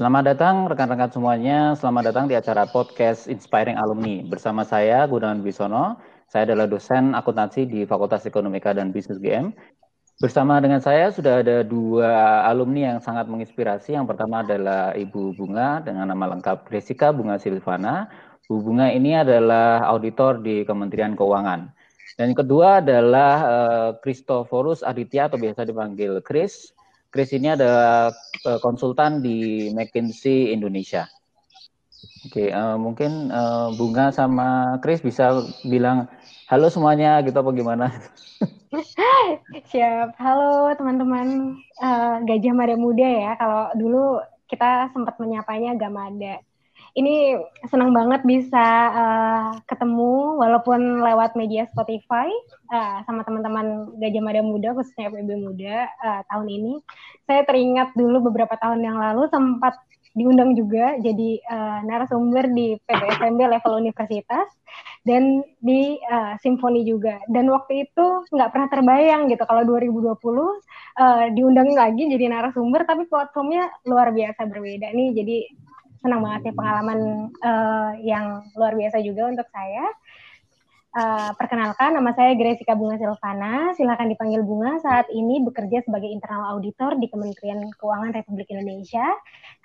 Selamat datang rekan-rekan semuanya. Selamat datang di acara podcast Inspiring Alumni. Bersama saya Gunawan Bisono. Saya adalah dosen akuntansi di Fakultas Ekonomika dan Bisnis GM. Bersama dengan saya sudah ada dua alumni yang sangat menginspirasi. Yang pertama adalah Ibu Bunga dengan nama lengkap Jessica Bunga Silvana. Bu Bunga ini adalah auditor di Kementerian Keuangan. Dan yang kedua adalah Kristoforus uh, Aditya atau biasa dipanggil Chris Chris ini ada uh, konsultan di McKinsey Indonesia. Oke, uh, eh, mungkin uh, Bunga sama Chris bisa bilang halo semuanya gitu apa gimana? Siap. Halo teman-teman uh, Gajah Mada Muda ya. Kalau dulu kita sempat menyapanya Gamada ini senang banget bisa uh, ketemu walaupun lewat media Spotify uh, sama teman-teman Gajah Mada Muda khususnya FEB Muda uh, tahun ini. Saya teringat dulu beberapa tahun yang lalu sempat diundang juga jadi uh, narasumber di PBSMB level universitas dan di uh, simfoni juga. Dan waktu itu nggak pernah terbayang gitu kalau 2020 uh, diundang lagi jadi narasumber tapi platformnya luar biasa berbeda nih. Jadi senang banget nih pengalaman uh, yang luar biasa juga untuk saya. Uh, perkenalkan, nama saya Gresika Bunga Silvana. Silakan dipanggil Bunga. Saat ini bekerja sebagai internal auditor di Kementerian Keuangan Republik Indonesia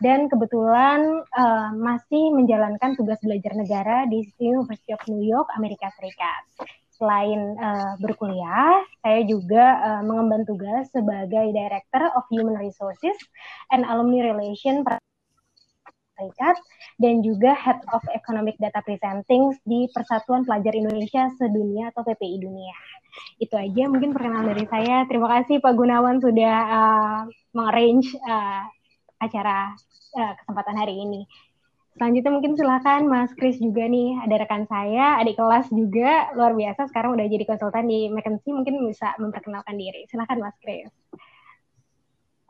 dan kebetulan uh, masih menjalankan tugas belajar negara di University of New York, Amerika Serikat. Selain uh, berkuliah, saya juga uh, mengemban tugas sebagai Director of Human Resources and Alumni Relation Serikat dan juga Head of Economic Data Presenting di Persatuan Pelajar Indonesia Sedunia atau PPI Dunia. Itu aja mungkin perkenalan dari saya. Terima kasih Pak Gunawan sudah uh, mengarrange uh, acara uh, kesempatan hari ini. Selanjutnya mungkin silakan Mas Kris juga nih, ada rekan saya, adik kelas juga, luar biasa sekarang udah jadi konsultan di McKinsey, mungkin bisa memperkenalkan diri. Silakan Mas Kris.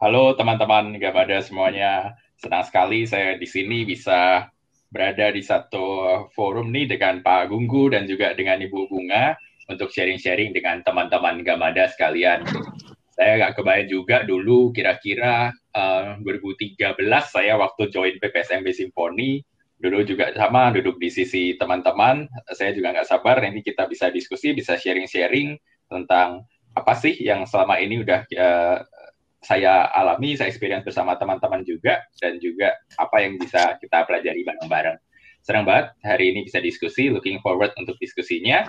Halo teman-teman Gabada semuanya senang sekali saya di sini bisa berada di satu forum nih dengan Pak Gunggu dan juga dengan Ibu Bunga untuk sharing-sharing dengan teman-teman Gamada sekalian. Saya nggak kebayang juga dulu kira-kira uh, eh, 2013 saya waktu join PPSMB Simponi dulu juga sama duduk di sisi teman-teman. Saya juga nggak sabar nanti kita bisa diskusi, bisa sharing-sharing tentang apa sih yang selama ini udah uh, saya alami, saya experience bersama teman-teman juga, dan juga apa yang bisa kita pelajari bareng-bareng. Senang banget hari ini bisa diskusi, looking forward untuk diskusinya.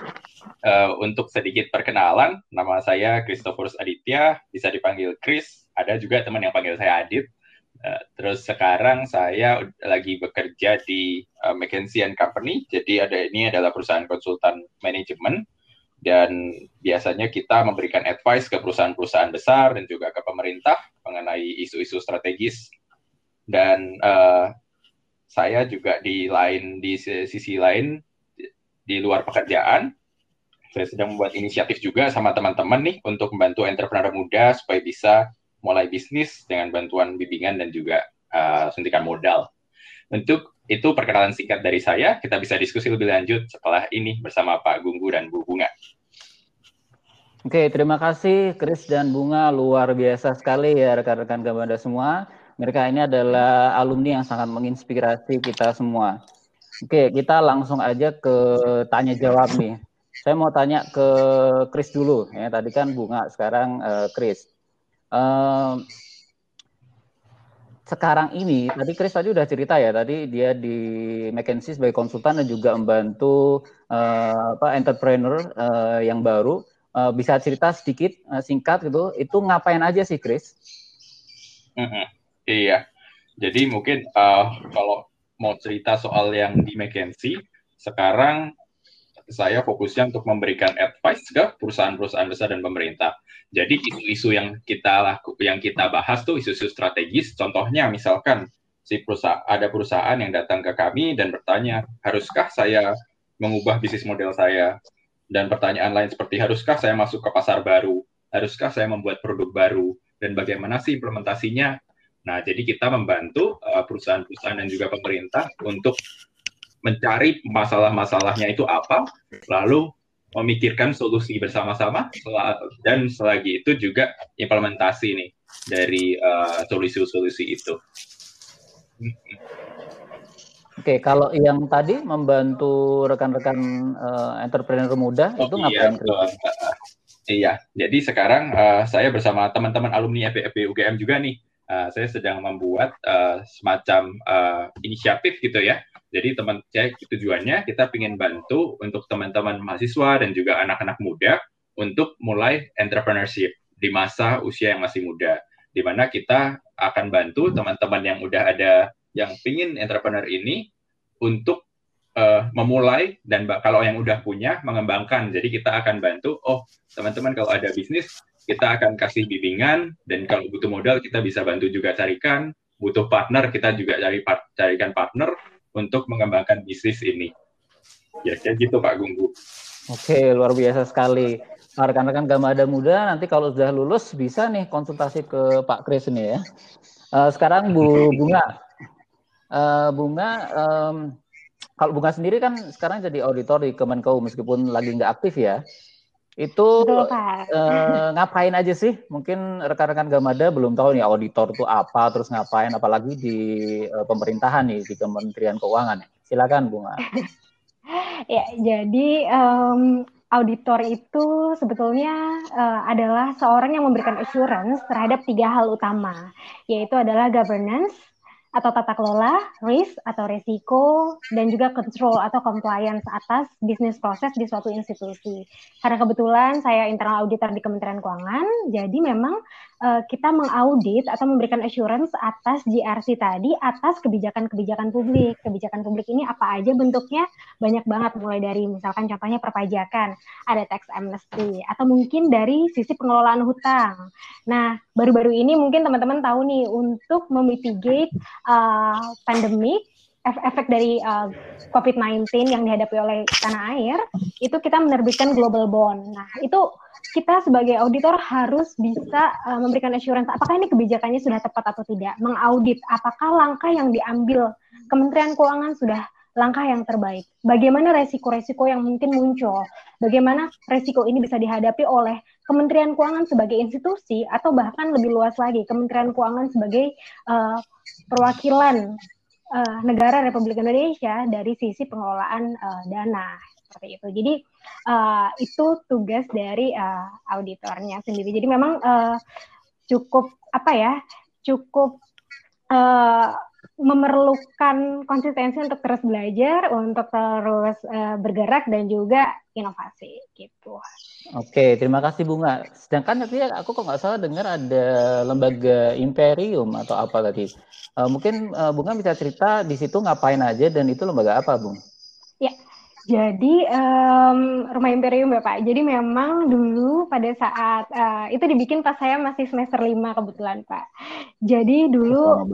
Uh, untuk sedikit perkenalan, nama saya Christopher Aditya, bisa dipanggil Chris, ada juga teman yang panggil saya Adit. Uh, terus sekarang saya lagi bekerja di uh, McKinsey Company, jadi ada ini adalah perusahaan konsultan manajemen dan biasanya kita memberikan advice ke perusahaan-perusahaan besar dan juga ke pemerintah mengenai isu-isu strategis dan uh, saya juga di lain di sisi lain di luar pekerjaan saya sedang membuat inisiatif juga sama teman-teman nih untuk membantu entrepreneur muda supaya bisa mulai bisnis dengan bantuan bimbingan dan juga uh, suntikan modal. Untuk itu perkenalan singkat dari saya. Kita bisa diskusi lebih lanjut setelah ini bersama Pak Gunggu dan Bu Bunga. Oke, terima kasih Chris dan Bunga. Luar biasa sekali ya rekan-rekan Gabanda semua. Mereka ini adalah alumni yang sangat menginspirasi kita semua. Oke, kita langsung aja ke tanya jawab nih. Saya mau tanya ke Chris dulu ya. Tadi kan Bunga, sekarang uh, Chris. Uh, sekarang ini tadi Chris tadi udah cerita ya tadi dia di McKinsey sebagai konsultan dan juga membantu uh, apa entrepreneur uh, yang baru uh, bisa cerita sedikit uh, singkat gitu itu ngapain aja sih Chris? Mm-hmm. Iya jadi mungkin uh, kalau mau cerita soal yang di McKinsey sekarang saya fokusnya untuk memberikan advice ke perusahaan-perusahaan besar dan pemerintah jadi isu-isu yang kita laku, yang kita bahas tuh isu-isu strategis. Contohnya misalkan si perusahaan ada perusahaan yang datang ke kami dan bertanya, haruskah saya mengubah bisnis model saya? Dan pertanyaan lain seperti haruskah saya masuk ke pasar baru? Haruskah saya membuat produk baru? Dan bagaimana sih implementasinya? Nah, jadi kita membantu uh, perusahaan-perusahaan dan juga pemerintah untuk mencari masalah-masalahnya itu apa, lalu memikirkan solusi bersama-sama dan selagi itu juga implementasi nih dari uh, solusi-solusi itu. Oke, kalau yang tadi membantu rekan-rekan uh, entrepreneur muda oh, itu iya, ngapain? Uh, uh, iya, jadi sekarang uh, saya bersama teman-teman alumni FEB UGM juga nih, uh, saya sedang membuat uh, semacam uh, inisiatif gitu ya. Jadi teman saya tujuannya kita ingin bantu untuk teman-teman mahasiswa dan juga anak-anak muda untuk mulai entrepreneurship di masa usia yang masih muda, di mana kita akan bantu teman-teman yang udah ada yang pingin entrepreneur ini untuk uh, memulai dan kalau yang udah punya mengembangkan. Jadi kita akan bantu, oh teman-teman kalau ada bisnis kita akan kasih bimbingan dan kalau butuh modal kita bisa bantu juga carikan, butuh partner kita juga cari carikan partner untuk mengembangkan bisnis ini. Ya kayak gitu Pak Gunggu. Oke, luar biasa sekali. Rekan-rekan Gamada Muda nanti kalau sudah lulus bisa nih konsultasi ke Pak Kris ini ya. Uh, sekarang Bu Bunga, uh, Bunga, um, kalau Bunga sendiri kan sekarang jadi auditor di Kemenkeu meskipun lagi nggak aktif ya. Itu uh, ngapain aja sih? Mungkin rekan-rekan Gamada belum tahu nih auditor itu apa, terus ngapain, apalagi di uh, pemerintahan nih di Kementerian Keuangan. Silakan Bunga. ya, jadi um, auditor itu sebetulnya uh, adalah seorang yang memberikan assurance terhadap tiga hal utama, yaitu adalah governance, atau tata kelola, risk atau resiko, dan juga control atau compliance atas bisnis proses di suatu institusi. Karena kebetulan saya internal auditor di Kementerian Keuangan, jadi memang uh, kita mengaudit atau memberikan assurance atas GRC tadi atas kebijakan-kebijakan publik. Kebijakan publik ini apa aja bentuknya? Banyak banget mulai dari misalkan contohnya perpajakan, ada tax amnesty atau mungkin dari sisi pengelolaan hutang. Nah, baru-baru ini mungkin teman-teman tahu nih untuk memitigate uh, pandemik efek dari uh, COVID-19 yang dihadapi oleh tanah air, itu kita menerbitkan global bond. Nah, itu kita sebagai auditor harus bisa uh, memberikan assurance apakah ini kebijakannya sudah tepat atau tidak, mengaudit apakah langkah yang diambil Kementerian Keuangan sudah langkah yang terbaik. Bagaimana resiko-resiko yang mungkin muncul? Bagaimana resiko ini bisa dihadapi oleh Kementerian Keuangan sebagai institusi atau bahkan lebih luas lagi Kementerian Keuangan sebagai uh, perwakilan uh, negara Republik Indonesia dari sisi pengelolaan uh, dana seperti itu. Jadi uh, itu tugas dari uh, auditornya sendiri. Jadi memang uh, cukup apa ya? Cukup uh, memerlukan konsistensi untuk terus belajar, untuk terus uh, bergerak dan juga inovasi gitu. Oke, terima kasih Bunga. Sedangkan tadi aku kok nggak salah dengar ada lembaga Imperium atau apa tadi. Uh, mungkin uh, Bunga bisa cerita di situ ngapain aja dan itu lembaga apa, Bung? Ya, jadi um, rumah Imperium ya Pak. Jadi memang dulu pada saat uh, itu dibikin pas saya masih semester 5 kebetulan Pak. Jadi dulu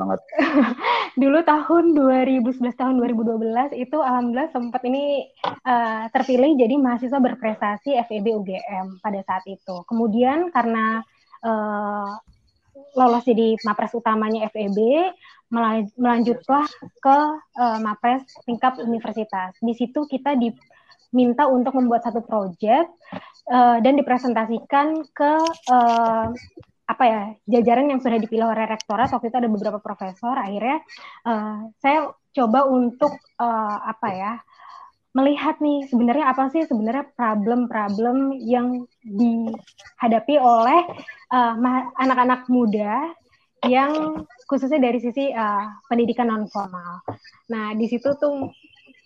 dulu tahun 2011 tahun 2012 itu alhamdulillah sempat ini uh, terpilih jadi mahasiswa berprestasi FEB UGM pada saat itu. Kemudian karena uh, lolos jadi mapres utamanya FEB, melanjutlah ke uh, mapres tingkat universitas. Di situ kita diminta untuk membuat satu proyek uh, dan dipresentasikan ke uh, apa ya jajaran yang sudah dipilih oleh rektorat waktu itu ada beberapa profesor akhirnya uh, saya coba untuk uh, apa ya melihat nih sebenarnya apa sih sebenarnya problem-problem yang dihadapi oleh anak-anak uh, muda yang khususnya dari sisi uh, pendidikan non formal. Nah di situ tuh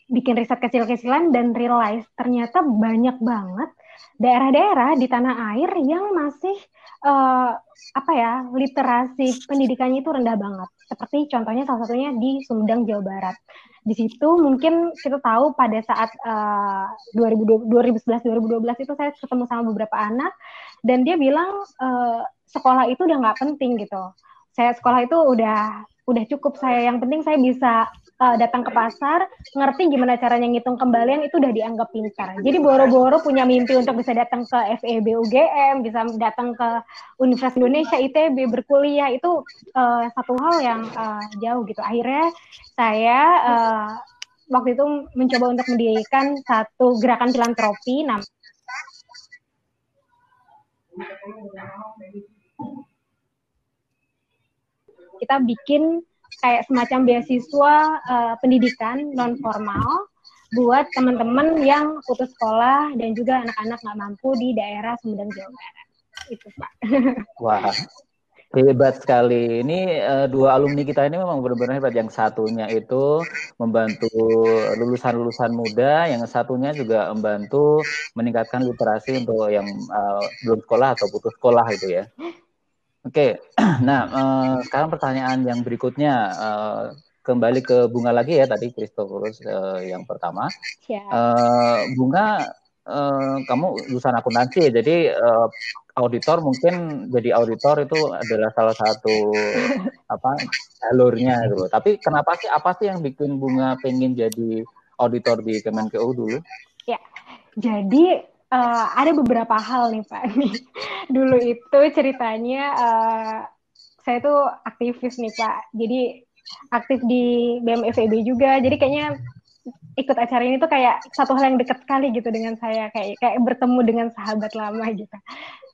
bikin riset kecil-kecilan dan realize ternyata banyak banget daerah-daerah di tanah air yang masih uh, apa ya literasi pendidikannya itu rendah banget. Seperti contohnya salah satunya di Sumedang Jawa Barat. Di situ mungkin kita tahu pada saat uh, 2011-2012 itu saya ketemu sama beberapa anak dan dia bilang uh, sekolah itu udah nggak penting gitu saya sekolah itu udah udah cukup saya. Yang penting saya bisa uh, datang ke pasar ngerti gimana caranya ngitung kembalian itu udah dianggap pintar. Jadi boro-boro punya mimpi untuk bisa datang ke FEB UGM bisa datang ke Universitas Indonesia ITB berkuliah. Itu uh, satu hal yang uh, jauh gitu. Akhirnya saya uh, waktu itu mencoba untuk mendirikan satu gerakan filantropi nah kita bikin kayak semacam beasiswa uh, pendidikan non formal buat teman-teman yang putus sekolah dan juga anak-anak nggak mampu di daerah Sumedang Jawa Barat. Itu Pak. Wah, hebat sekali. Ini uh, dua alumni kita ini memang benar-benar hebat. Yang satunya itu membantu lulusan-lulusan muda, yang satunya juga membantu meningkatkan literasi untuk yang uh, belum sekolah atau putus sekolah itu ya. Oke, nah uh, sekarang pertanyaan yang berikutnya. Uh, kembali ke bunga lagi ya tadi Christophorus uh, yang pertama. Uh, bunga uh, kamu lulusan akuntansi ya, jadi uh, auditor mungkin jadi auditor itu adalah salah satu apa jalurnya gitu. Tapi kenapa sih apa sih yang bikin bunga pengen jadi auditor di Kemenkeu dulu? Ya, jadi uh, ada beberapa hal nih Pak. dulu itu ceritanya uh, saya tuh aktivis nih Pak. Jadi aktif di BMFEB juga. Jadi kayaknya ikut acara ini tuh kayak satu hal yang dekat sekali gitu dengan saya kayak kayak bertemu dengan sahabat lama gitu.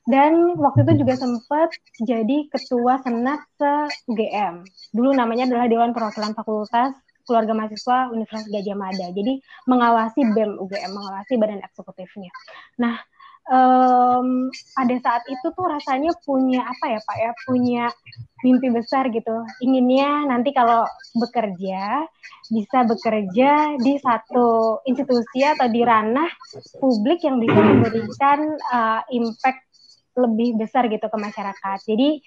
Dan waktu itu juga sempat jadi ketua senat se UGM. Dulu namanya adalah Dewan Perwakilan Fakultas Keluarga Mahasiswa Universitas Gajah Mada. Jadi mengawasi BEM UGM, mengawasi badan eksekutifnya. Nah, um, pada saat itu tuh rasanya punya apa ya Pak ya punya mimpi besar gitu inginnya nanti kalau bekerja bisa bekerja di satu institusi atau di ranah publik yang bisa memberikan uh, impact lebih besar gitu ke masyarakat. Jadi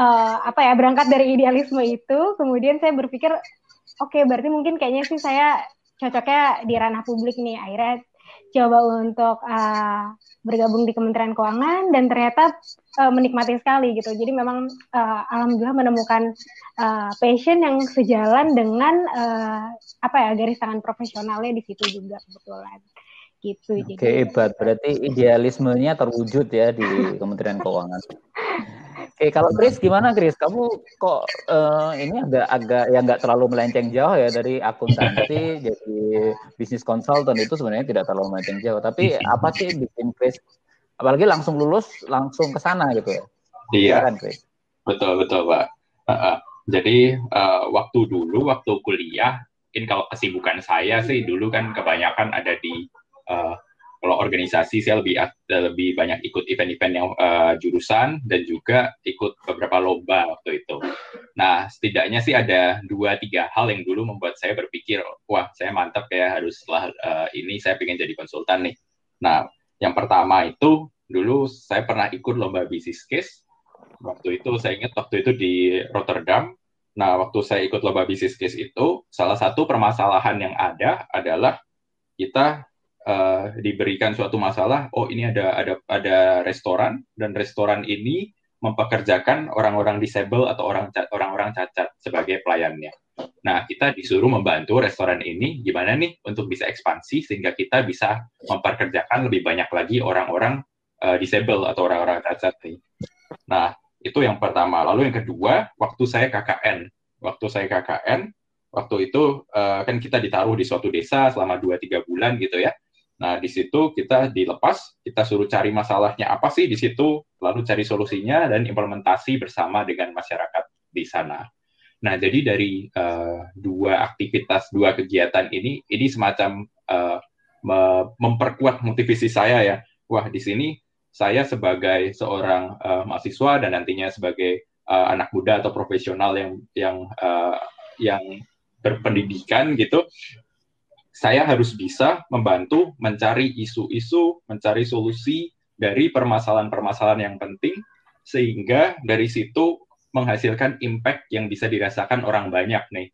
uh, apa ya berangkat dari idealisme itu, kemudian saya berpikir, oke okay, berarti mungkin kayaknya sih saya cocoknya di ranah publik nih. Akhirnya coba untuk uh, bergabung di Kementerian Keuangan dan ternyata uh, menikmati sekali gitu. Jadi memang uh, alhamdulillah menemukan uh, passion yang sejalan dengan uh, apa ya garis tangan profesionalnya di situ juga kebetulan gitu. Oke, okay, hebat. Berarti idealismenya terwujud ya di Kementerian Keuangan. Oke, kalau Chris gimana Chris? Kamu kok uh, ini agak agak ya nggak terlalu melenceng jauh ya dari akuntansi jadi bisnis konsultan itu sebenarnya tidak terlalu melenceng jauh. Tapi apa sih bikin Chris apalagi langsung lulus langsung ke sana gitu ya? Iya. Kan, Chris? Betul betul Pak. Uh, uh, jadi uh, waktu dulu waktu kuliah, mungkin kalau kesibukan saya sih dulu kan kebanyakan ada di uh, kalau organisasi saya lebih lebih banyak ikut event-event yang uh, jurusan dan juga ikut beberapa lomba waktu itu. Nah, setidaknya sih ada dua tiga hal yang dulu membuat saya berpikir, wah saya mantap ya harus setelah uh, ini saya pengen jadi konsultan nih. Nah, yang pertama itu dulu saya pernah ikut lomba bisnis case. Waktu itu saya ingat waktu itu di Rotterdam. Nah, waktu saya ikut lomba bisnis case itu, salah satu permasalahan yang ada adalah kita uh, diberikan suatu masalah, oh ini ada ada ada restoran dan restoran ini mempekerjakan orang-orang disable atau orang orang-orang cacat sebagai pelayannya. Nah, kita disuruh membantu restoran ini gimana nih untuk bisa ekspansi sehingga kita bisa memperkerjakan lebih banyak lagi orang-orang uh, disable atau orang-orang cacat nih. Nah, itu yang pertama. Lalu yang kedua, waktu saya KKN. Waktu saya KKN, waktu itu uh, kan kita ditaruh di suatu desa selama 2-3 bulan gitu ya. Nah, di situ kita dilepas, kita suruh cari masalahnya apa sih di situ, lalu cari solusinya dan implementasi bersama dengan masyarakat di sana. Nah, jadi dari uh, dua aktivitas, dua kegiatan ini, ini semacam uh, memperkuat motivasi saya ya. Wah, di sini saya sebagai seorang uh, mahasiswa dan nantinya sebagai uh, anak muda atau profesional yang yang uh, yang berpendidikan gitu, saya harus bisa membantu mencari isu-isu, mencari solusi dari permasalahan-permasalahan yang penting, sehingga dari situ menghasilkan impact yang bisa dirasakan orang banyak nih.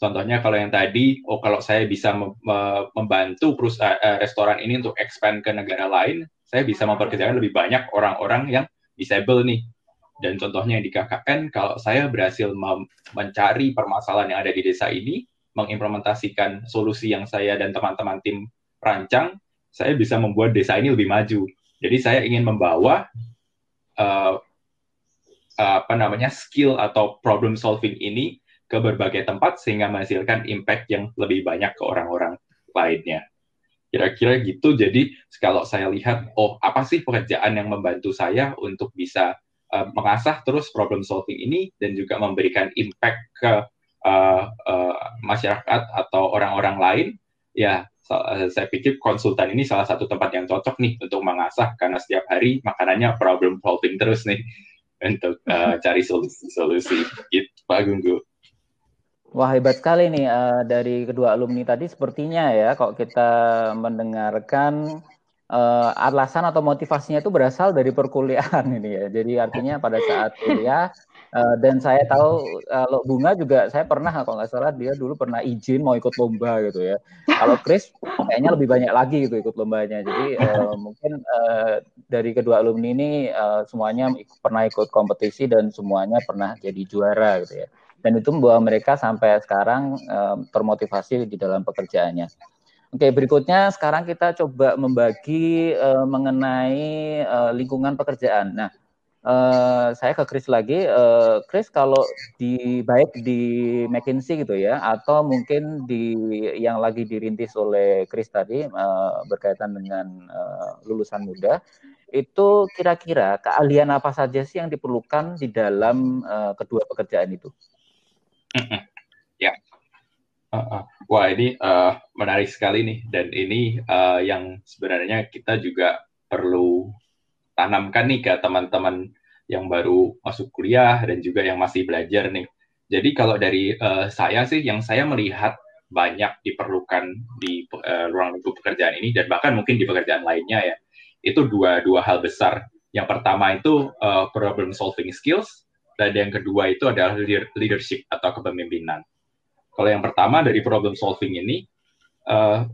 Contohnya kalau yang tadi, oh kalau saya bisa membantu perusahaan uh, restoran ini untuk expand ke negara lain, saya bisa memperkerjakan lebih banyak orang-orang yang disable nih. Dan contohnya di KKN, kalau saya berhasil mencari permasalahan yang ada di desa ini, mengimplementasikan solusi yang saya dan teman-teman tim rancang, saya bisa membuat desa ini lebih maju. Jadi saya ingin membawa uh, apa namanya skill atau problem solving ini ke berbagai tempat sehingga menghasilkan impact yang lebih banyak ke orang-orang lainnya. Kira-kira gitu. Jadi kalau saya lihat, oh apa sih pekerjaan yang membantu saya untuk bisa uh, mengasah terus problem solving ini dan juga memberikan impact ke uh, uh, masyarakat atau orang-orang lain, ya saya pikir konsultan ini salah satu tempat yang cocok nih untuk mengasah karena setiap hari makanannya problem solving terus nih untuk uh, cari solusi-solusi gitu Pak Gunggu. Wah hebat sekali nih uh, dari kedua alumni tadi sepertinya ya kok kita mendengarkan uh, alasan atau motivasinya itu berasal dari perkuliahan ini ya. Jadi artinya pada saat kuliah Uh, dan saya tahu kalau uh, Bunga juga saya pernah kalau nggak salah dia dulu pernah izin mau ikut lomba gitu ya. Kalau Chris kayaknya lebih banyak lagi gitu ikut lombanya. Jadi uh, mungkin uh, dari kedua alumni ini uh, semuanya pernah ikut kompetisi dan semuanya pernah jadi juara gitu ya. Dan itu membawa mereka sampai sekarang uh, termotivasi di dalam pekerjaannya. Oke, berikutnya sekarang kita coba membagi uh, mengenai uh, lingkungan pekerjaan. Nah, Uh, saya ke Chris lagi. Uh, Chris, kalau di baik di McKinsey gitu ya, atau mungkin di yang lagi dirintis oleh Chris tadi uh, berkaitan dengan uh, lulusan muda, itu kira-kira keahlian apa saja sih yang diperlukan di dalam uh, kedua pekerjaan itu? ya, uh, uh. wah ini uh, menarik sekali nih, dan ini uh, yang sebenarnya kita juga perlu tanamkan nih ke teman-teman yang baru masuk kuliah dan juga yang masih belajar nih. Jadi kalau dari uh, saya sih yang saya melihat banyak diperlukan di uh, ruang lingkup pekerjaan ini dan bahkan mungkin di pekerjaan lainnya ya. Itu dua dua hal besar. Yang pertama itu uh, problem solving skills dan yang kedua itu adalah leadership atau kepemimpinan. Kalau yang pertama dari problem solving ini uh,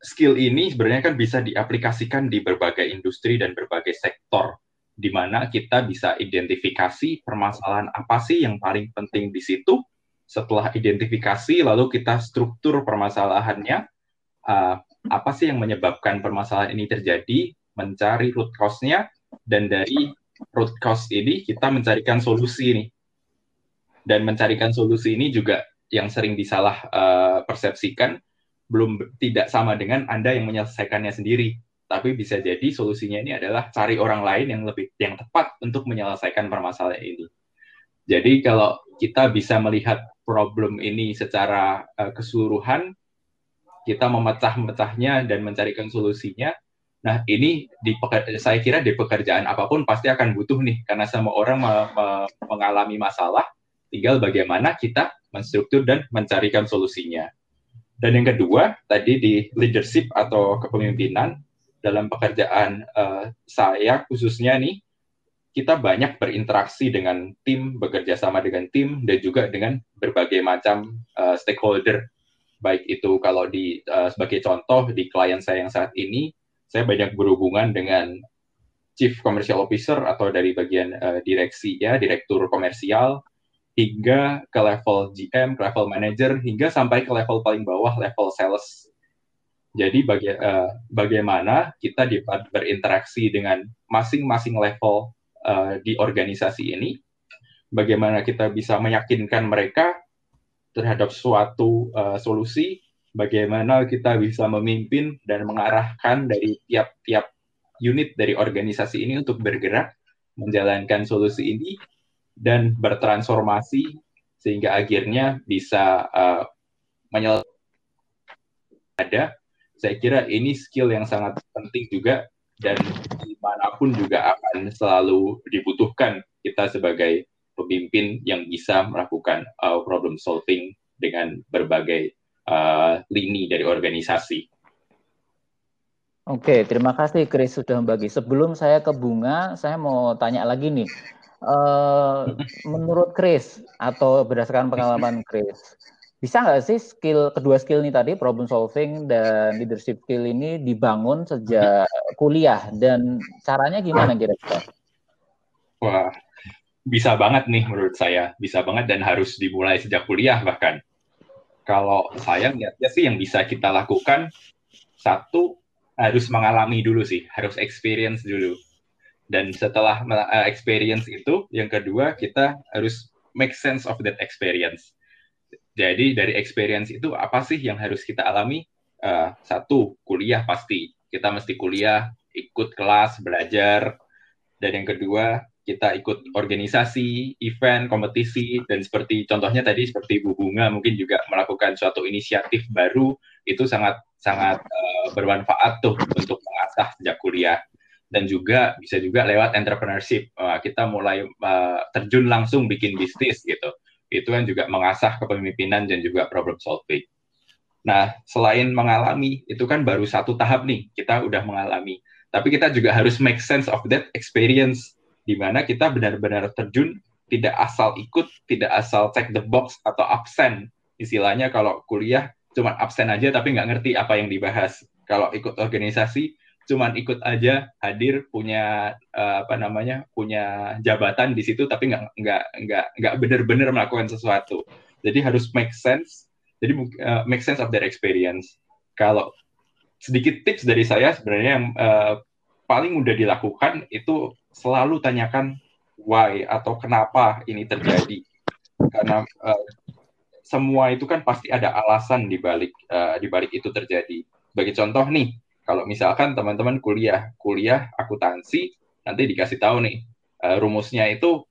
skill ini sebenarnya kan bisa diaplikasikan di berbagai industri dan berbagai sektor di mana kita bisa identifikasi permasalahan apa sih yang paling penting di situ. Setelah identifikasi, lalu kita struktur permasalahannya, uh, apa sih yang menyebabkan permasalahan ini terjadi, mencari root cause-nya, dan dari root cause ini kita mencarikan solusi nih. Dan mencarikan solusi ini juga yang sering disalah uh, persepsikan belum tidak sama dengan Anda yang menyelesaikannya sendiri. Tapi bisa jadi solusinya ini adalah cari orang lain yang lebih yang tepat untuk menyelesaikan permasalahan ini. Jadi kalau kita bisa melihat problem ini secara uh, keseluruhan, kita memecah-mecahnya dan mencarikan solusinya. Nah, ini di saya kira di pekerjaan apa pun pasti akan butuh nih karena semua orang me me mengalami masalah, tinggal bagaimana kita menstruktur dan mencarikan solusinya. Dan yang kedua, tadi di leadership atau kepemimpinan dalam pekerjaan uh, saya khususnya nih, kita banyak berinteraksi dengan tim, bekerja sama dengan tim, dan juga dengan berbagai macam uh, stakeholder. Baik itu kalau di uh, sebagai contoh di klien saya yang saat ini, saya banyak berhubungan dengan chief commercial officer atau dari bagian uh, direksi ya, direktur komersial, hingga ke level GM, ke level manager, hingga sampai ke level paling bawah, level sales. Jadi baga uh, bagaimana kita dapat berinteraksi dengan masing-masing level uh, di organisasi ini, bagaimana kita bisa meyakinkan mereka terhadap suatu uh, solusi, bagaimana kita bisa memimpin dan mengarahkan dari tiap-tiap unit dari organisasi ini untuk bergerak menjalankan solusi ini dan bertransformasi sehingga akhirnya bisa uh, menyelesaikan ada saya kira ini skill yang sangat penting juga dan di mana pun juga akan selalu dibutuhkan kita sebagai pemimpin yang bisa melakukan uh, problem solving dengan berbagai uh, lini dari organisasi. Oke, terima kasih Chris sudah membagi. Sebelum saya ke Bunga, saya mau tanya lagi nih. Uh, menurut Chris atau berdasarkan pengalaman Chris, bisa nggak sih skill kedua skill ini tadi problem solving dan leadership skill ini dibangun sejak kuliah dan caranya gimana kira-kira? Wah, bisa banget nih menurut saya, bisa banget dan harus dimulai sejak kuliah bahkan. Kalau saya lihatnya sih yang bisa kita lakukan satu harus mengalami dulu sih, harus experience dulu dan setelah uh, experience itu, yang kedua kita harus make sense of that experience. Jadi dari experience itu apa sih yang harus kita alami? Uh, satu, kuliah pasti. Kita mesti kuliah, ikut kelas, belajar. Dan yang kedua, kita ikut organisasi, event, kompetisi, dan seperti contohnya tadi seperti Bu Bunga mungkin juga melakukan suatu inisiatif baru itu sangat sangat uh, bermanfaat tuh untuk mengasah sejak kuliah dan juga bisa juga lewat entrepreneurship uh, kita mulai uh, terjun langsung bikin bisnis gitu itu kan juga mengasah kepemimpinan dan juga problem solving. Nah selain mengalami itu kan baru satu tahap nih kita udah mengalami tapi kita juga harus make sense of that experience di mana kita benar-benar terjun tidak asal ikut, tidak asal check the box atau absen. Istilahnya kalau kuliah cuma absen aja tapi nggak ngerti apa yang dibahas. Kalau ikut organisasi cuma ikut aja hadir punya uh, apa namanya punya jabatan di situ tapi nggak nggak nggak nggak benar-benar melakukan sesuatu. Jadi harus make sense. Jadi uh, make sense of their experience. Kalau sedikit tips dari saya sebenarnya yang uh, paling mudah dilakukan itu selalu tanyakan why atau kenapa ini terjadi karena uh, semua itu kan pasti ada alasan di balik uh, di balik itu terjadi. Bagi contoh nih, kalau misalkan teman-teman kuliah kuliah akuntansi nanti dikasih tahu nih uh, rumusnya itu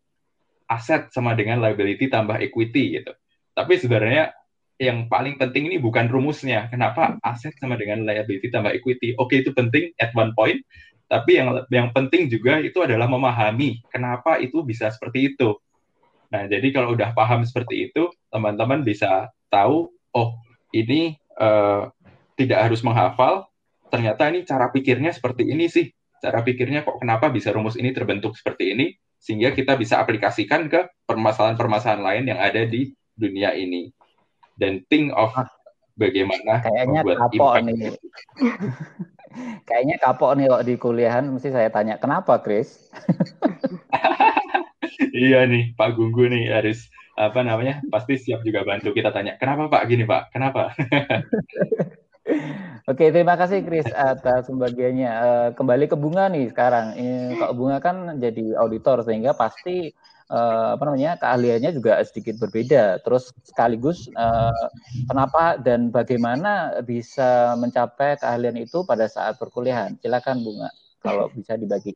aset sama dengan liability tambah equity gitu. Tapi sebenarnya yang paling penting ini bukan rumusnya. Kenapa aset sama dengan liability tambah equity? Oke, itu penting at one point, tapi yang yang penting juga itu adalah memahami kenapa itu bisa seperti itu. Nah, jadi kalau udah paham seperti itu, teman-teman bisa tahu, oh ini uh, tidak harus menghafal, ternyata ini cara pikirnya seperti ini sih. Cara pikirnya kok kenapa bisa rumus ini terbentuk seperti ini, sehingga kita bisa aplikasikan ke permasalahan-permasalahan lain yang ada di dunia ini. Dan think of ah. bagaimana Kayaknya membuat impact. Nih. Kayaknya kapok nih kok di kuliahan mesti saya tanya kenapa Chris? iya nih Pak Gunggu nih harus apa namanya pasti siap juga bantu kita tanya kenapa Pak gini Pak kenapa? Oke, terima kasih Chris atas pembagiannya. Uh, kembali ke Bunga nih sekarang. Kak Bunga kan jadi auditor sehingga pasti uh, apa namanya keahliannya juga sedikit berbeda. Terus sekaligus uh, kenapa dan bagaimana bisa mencapai keahlian itu pada saat perkuliahan? Silakan Bunga kalau bisa dibagi.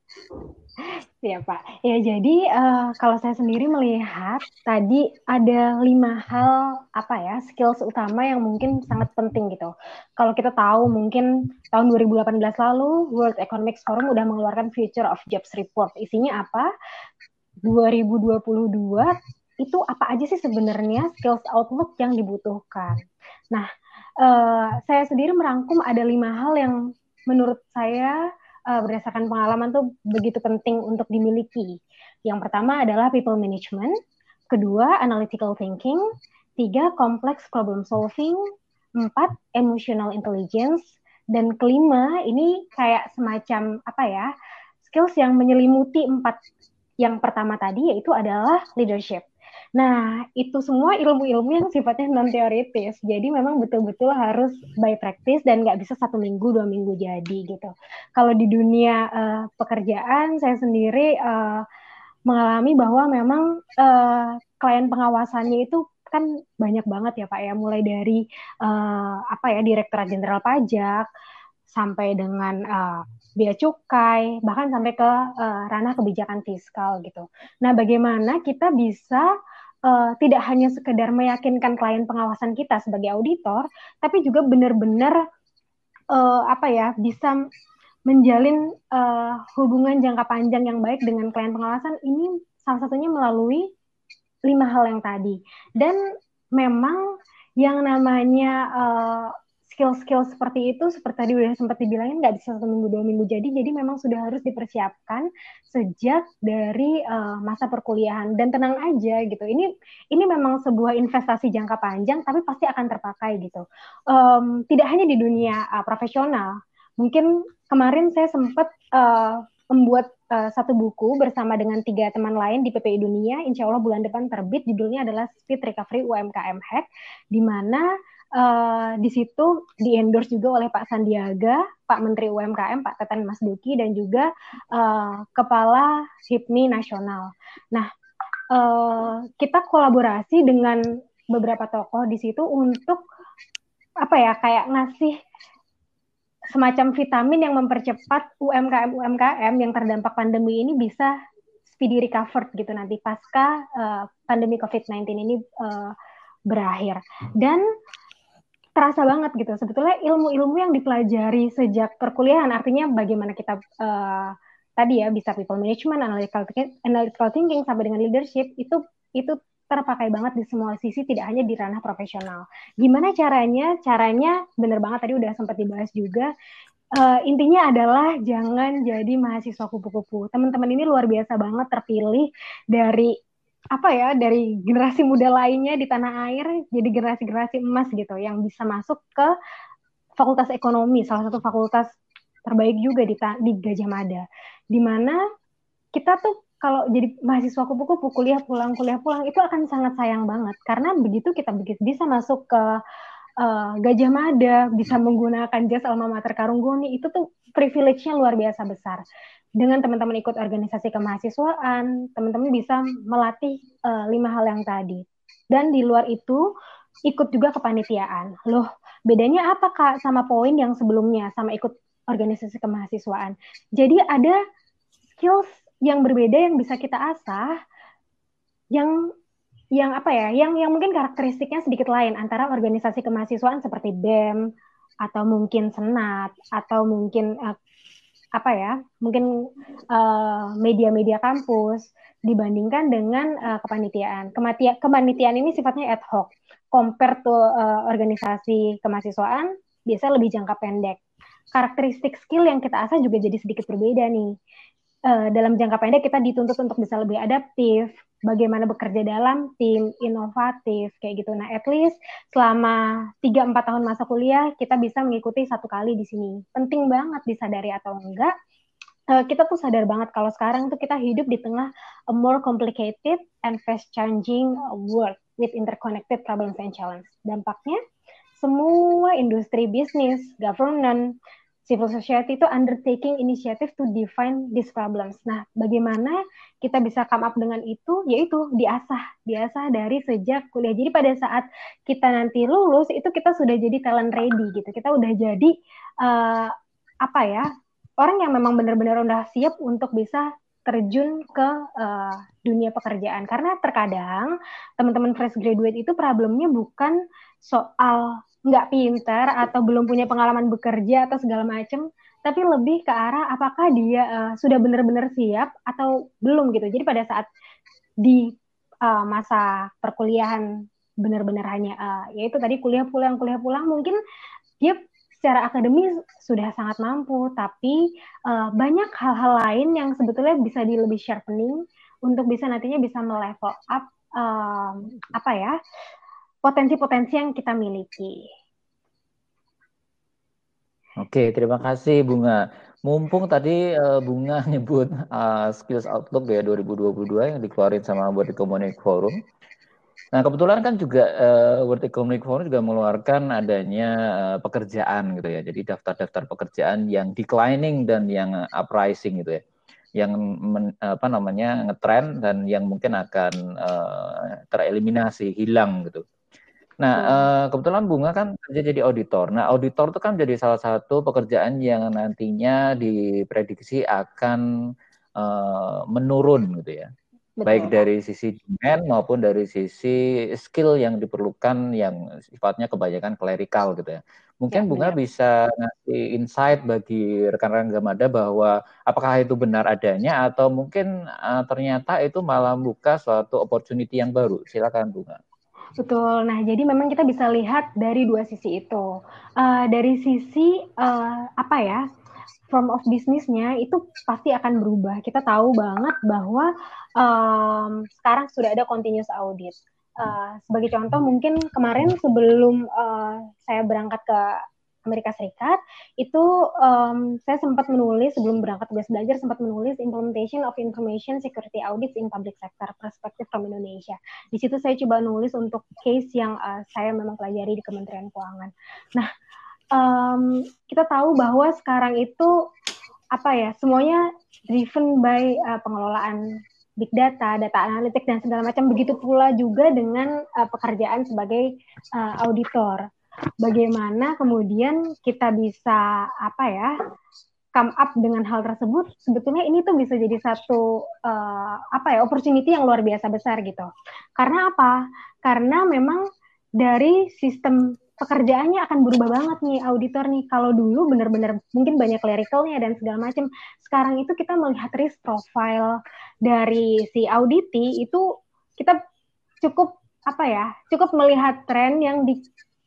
Ya Pak. Ya jadi uh, kalau saya sendiri melihat tadi ada lima hal apa ya skills utama yang mungkin sangat penting gitu. Kalau kita tahu mungkin tahun 2018 lalu World Economic Forum udah mengeluarkan Future of Jobs Report. Isinya apa? 2022 itu apa aja sih sebenarnya skills outlook yang dibutuhkan. Nah, uh, saya sendiri merangkum ada lima hal yang menurut saya uh, berdasarkan pengalaman tuh begitu penting untuk dimiliki. Yang pertama adalah people management, kedua analytical thinking, tiga complex problem solving, empat emotional intelligence, dan kelima ini kayak semacam apa ya skills yang menyelimuti empat yang pertama tadi yaitu adalah leadership. Nah, itu semua ilmu-ilmu yang sifatnya non teoritis. Jadi memang betul-betul harus by practice dan nggak bisa satu minggu dua minggu jadi gitu. Kalau di dunia uh, pekerjaan, saya sendiri uh, mengalami bahwa memang uh, klien pengawasannya itu kan banyak banget ya Pak ya, mulai dari uh, apa ya Direktorat Jenderal Pajak sampai dengan uh, bea cukai, bahkan sampai ke uh, ranah kebijakan fiskal gitu. Nah, bagaimana kita bisa uh, tidak hanya sekedar meyakinkan klien pengawasan kita sebagai auditor, tapi juga benar-benar uh, apa ya bisa menjalin uh, hubungan jangka panjang yang baik dengan klien pengawasan ini salah satunya melalui lima hal yang tadi. Dan memang yang namanya uh, skill-skill seperti itu seperti tadi udah sempat dibilangin nggak bisa satu minggu dua minggu jadi jadi memang sudah harus dipersiapkan sejak dari uh, masa perkuliahan dan tenang aja gitu ini ini memang sebuah investasi jangka panjang tapi pasti akan terpakai gitu um, tidak hanya di dunia uh, profesional mungkin kemarin saya sempat uh, membuat uh, satu buku bersama dengan tiga teman lain di PPI Dunia. Insya Allah bulan depan terbit. Judulnya adalah Speed Recovery UMKM Hack, di mana Uh, di situ di endorse juga oleh Pak Sandiaga, Pak Menteri UMKM, Pak Teten Mas Duki, dan juga uh, Kepala HIPMI Nasional. Nah, uh, kita kolaborasi dengan beberapa tokoh di situ untuk apa ya kayak ngasih semacam vitamin yang mempercepat UMKM UMKM yang terdampak pandemi ini bisa speedy recovered gitu nanti pasca uh, pandemi COVID-19 ini uh, berakhir. Dan terasa banget gitu sebetulnya ilmu-ilmu yang dipelajari sejak perkuliahan artinya bagaimana kita uh, tadi ya bisa people management, analytical analytical thinking sampai dengan leadership itu itu terpakai banget di semua sisi tidak hanya di ranah profesional. Gimana caranya? Caranya bener banget tadi udah sempat dibahas juga. Uh, intinya adalah jangan jadi mahasiswa kupu-kupu. Teman-teman ini luar biasa banget terpilih dari apa ya dari generasi muda lainnya di tanah air jadi generasi-generasi emas gitu yang bisa masuk ke fakultas ekonomi salah satu fakultas terbaik juga di, di Gajah Mada. Di mana kita tuh kalau jadi mahasiswa kupu-kupu kuliah pulang kuliah pulang itu akan sangat sayang banget. Karena begitu kita bisa masuk ke uh, Gajah Mada bisa menggunakan jas alma mater Karungguni itu tuh privilege-nya luar biasa besar dengan teman-teman ikut organisasi kemahasiswaan teman-teman bisa melatih uh, lima hal yang tadi. Dan di luar itu ikut juga kepanitiaan. Loh bedanya apa kak sama poin yang sebelumnya sama ikut organisasi kemahasiswaan? Jadi ada skills yang berbeda yang bisa kita asah yang yang apa ya yang yang mungkin karakteristiknya sedikit lain antara organisasi kemahasiswaan seperti BEM atau mungkin senat atau mungkin uh, apa ya mungkin eh, media-media uh, kampus dibandingkan dengan uh, kepanitiaan. Kematia, kepanitiaan ini sifatnya ad hoc. Compare to uh, organisasi kemahasiswaan biasa lebih jangka pendek. Karakteristik skill yang kita asah juga jadi sedikit berbeda nih. Uh, dalam jangka pendek kita dituntut untuk bisa lebih adaptif, bagaimana bekerja dalam tim, inovatif, kayak gitu. Nah, at least selama 3-4 tahun masa kuliah, kita bisa mengikuti satu kali di sini. Penting banget disadari atau enggak, uh, kita tuh sadar banget kalau sekarang tuh kita hidup di tengah a more complicated and fast changing world with interconnected problems and challenges. Dampaknya, semua industri bisnis, governance, civil society itu undertaking initiative to define these problems. Nah, bagaimana kita bisa come up dengan itu? Yaitu diasah, diasah dari sejak kuliah. Jadi pada saat kita nanti lulus itu kita sudah jadi talent ready gitu. Kita udah jadi uh, apa ya? Orang yang memang benar-benar udah siap untuk bisa terjun ke uh, dunia pekerjaan karena terkadang teman-teman fresh graduate itu problemnya bukan soal nggak pintar atau belum punya pengalaman bekerja atau segala macam, tapi lebih ke arah apakah dia uh, sudah benar-benar siap atau belum gitu. Jadi pada saat di uh, masa perkuliahan benar-benar hanya uh, yaitu tadi kuliah pulang kuliah pulang mungkin dia secara akademis sudah sangat mampu, tapi uh, banyak hal-hal lain yang sebetulnya bisa di lebih sharpening untuk bisa nantinya bisa melevel up uh, apa ya potensi-potensi yang kita miliki. Oke, terima kasih Bunga. Mumpung tadi uh, Bunga nyebut uh, Skills Outlook ya 2022 yang dikeluarin sama World Economic Forum. Nah, kebetulan kan juga uh, World Economic Forum juga mengeluarkan adanya uh, pekerjaan gitu ya. Jadi daftar-daftar pekerjaan yang declining dan yang uprising gitu ya. Yang men, apa namanya ngetrend dan yang mungkin akan uh, tereliminasi, hilang gitu. Nah, uh, kebetulan Bunga kan kerja jadi auditor. Nah, auditor itu kan jadi salah satu pekerjaan yang nantinya diprediksi akan uh, menurun gitu ya. Betul. Baik dari sisi demand maupun dari sisi skill yang diperlukan yang sifatnya kebanyakan klerikal gitu ya. Mungkin ya, Bunga ya. bisa ngasih insight bagi rekan-rekan Gamada bahwa apakah itu benar adanya atau mungkin uh, ternyata itu malah buka suatu opportunity yang baru. Silakan Bunga. Betul. Nah, jadi memang kita bisa lihat dari dua sisi itu. Uh, dari sisi uh, apa ya? Form of bisnisnya itu pasti akan berubah. Kita tahu banget bahwa um, sekarang sudah ada continuous audit. Uh, sebagai contoh, mungkin kemarin sebelum uh, saya berangkat ke Amerika Serikat itu um, saya sempat menulis sebelum berangkat tugas belajar sempat menulis implementation of information security audits in public sector perspective from Indonesia. Di situ saya coba nulis untuk case yang uh, saya memang pelajari di Kementerian Keuangan. Nah, um, kita tahu bahwa sekarang itu apa ya semuanya driven by uh, pengelolaan big data, data analitik dan segala macam. Begitu pula juga dengan uh, pekerjaan sebagai uh, auditor bagaimana kemudian kita bisa apa ya come up dengan hal tersebut, sebetulnya ini tuh bisa jadi satu uh, apa ya opportunity yang luar biasa besar gitu. Karena apa? Karena memang dari sistem pekerjaannya akan berubah banget nih auditor nih. Kalau dulu benar-benar mungkin banyak clericalnya dan segala macam. Sekarang itu kita melihat risk profile dari si auditi itu kita cukup apa ya? Cukup melihat tren yang di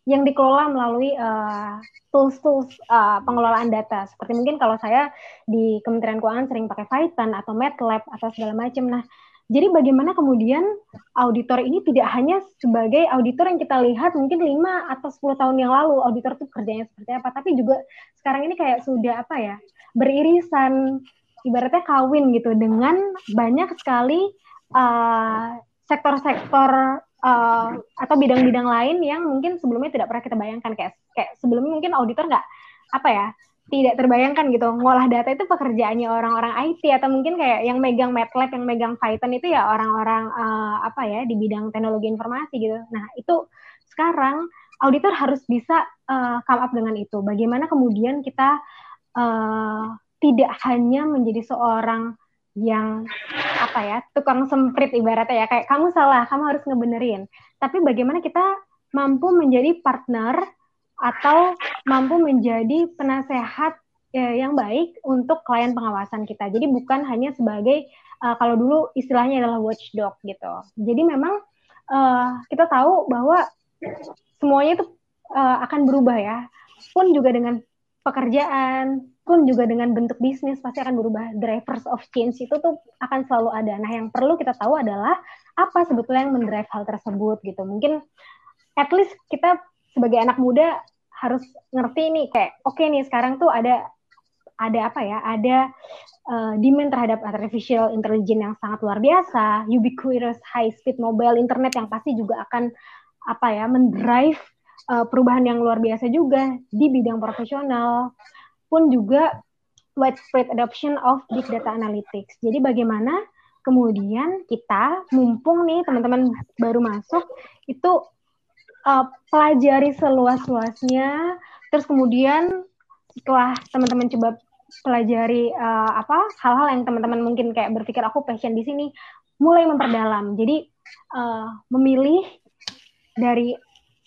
yang dikelola melalui uh, tools-tools uh, pengelolaan data. Seperti mungkin kalau saya di Kementerian Keuangan sering pakai Python atau MATLAB atau segala macam. Nah, jadi bagaimana kemudian auditor ini tidak hanya sebagai auditor yang kita lihat mungkin 5 atau 10 tahun yang lalu auditor itu kerjanya seperti apa, tapi juga sekarang ini kayak sudah apa ya, beririsan ibaratnya kawin gitu dengan banyak sekali uh, sektor-sektor uh, atau bidang-bidang lain yang mungkin sebelumnya tidak pernah kita bayangkan. Kayak kayak sebelumnya mungkin auditor nggak apa ya tidak terbayangkan gitu ngolah data itu pekerjaannya orang-orang IT atau mungkin kayak yang megang MATLAB yang megang Python itu ya orang-orang uh, apa ya di bidang teknologi informasi gitu. Nah itu sekarang auditor harus bisa uh, come up dengan itu. Bagaimana kemudian kita uh, tidak hanya menjadi seorang yang apa ya tukang semprit ibaratnya ya kayak kamu salah kamu harus ngebenerin. Tapi bagaimana kita mampu menjadi partner atau mampu menjadi penasehat ya, yang baik untuk klien pengawasan kita jadi bukan hanya sebagai uh, kalau dulu istilahnya adalah watchdog gitu jadi memang uh, kita tahu bahwa semuanya itu uh, akan berubah ya pun juga dengan pekerjaan pun juga dengan bentuk bisnis pasti akan berubah. Drivers of change itu tuh akan selalu ada. Nah, yang perlu kita tahu adalah apa sebetulnya yang mendrive hal tersebut gitu. Mungkin at least kita sebagai anak muda harus ngerti nih kayak oke okay nih sekarang tuh ada ada apa ya? Ada uh, demand terhadap artificial intelligence yang sangat luar biasa, ubiquitous high speed mobile internet yang pasti juga akan apa ya mendrive uh, perubahan yang luar biasa juga di bidang profesional pun juga widespread adoption of big data analytics. Jadi bagaimana kemudian kita mumpung nih teman-teman baru masuk itu uh, pelajari seluas-luasnya, terus kemudian setelah teman-teman coba pelajari uh, apa hal-hal yang teman-teman mungkin kayak berpikir aku passion di sini, mulai memperdalam. Jadi uh, memilih dari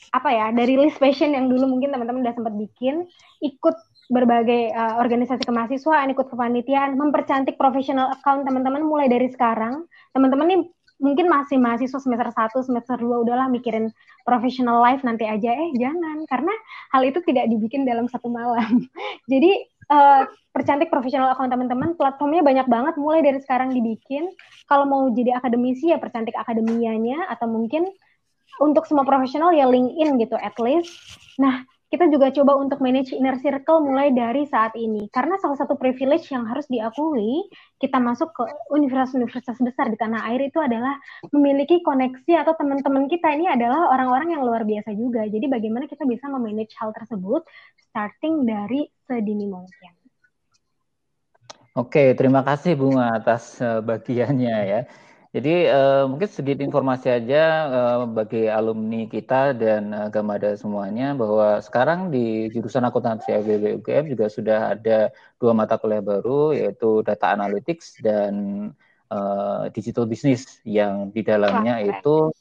apa ya dari list passion yang dulu mungkin teman-teman udah sempat bikin ikut berbagai uh, organisasi kemahasiswaan, ikut kepanitiaan, mempercantik profesional account teman-teman mulai dari sekarang. Teman-teman nih mungkin masih mahasiswa semester 1, semester 2 udahlah mikirin professional life nanti aja. Eh, jangan karena hal itu tidak dibikin dalam satu malam. Jadi uh, percantik profesional account teman-teman, platformnya banyak banget mulai dari sekarang dibikin. Kalau mau jadi akademisi ya percantik akademianya atau mungkin untuk semua profesional ya LinkedIn gitu at least. Nah, kita juga coba untuk manage inner circle mulai dari saat ini. Karena salah satu privilege yang harus diakui kita masuk ke universitas-universitas besar di tanah air itu adalah memiliki koneksi atau teman-teman kita ini adalah orang-orang yang luar biasa juga. Jadi bagaimana kita bisa memanage hal tersebut starting dari sedini mungkin. Oke, terima kasih Bunga atas eh, bagiannya ya. Jadi uh, mungkin sedikit informasi aja uh, bagi alumni kita dan uh, Gamada semuanya bahwa sekarang di jurusan akuntansi FBB UGM juga sudah ada dua mata kuliah baru yaitu data analytics dan uh, digital business yang di dalamnya itu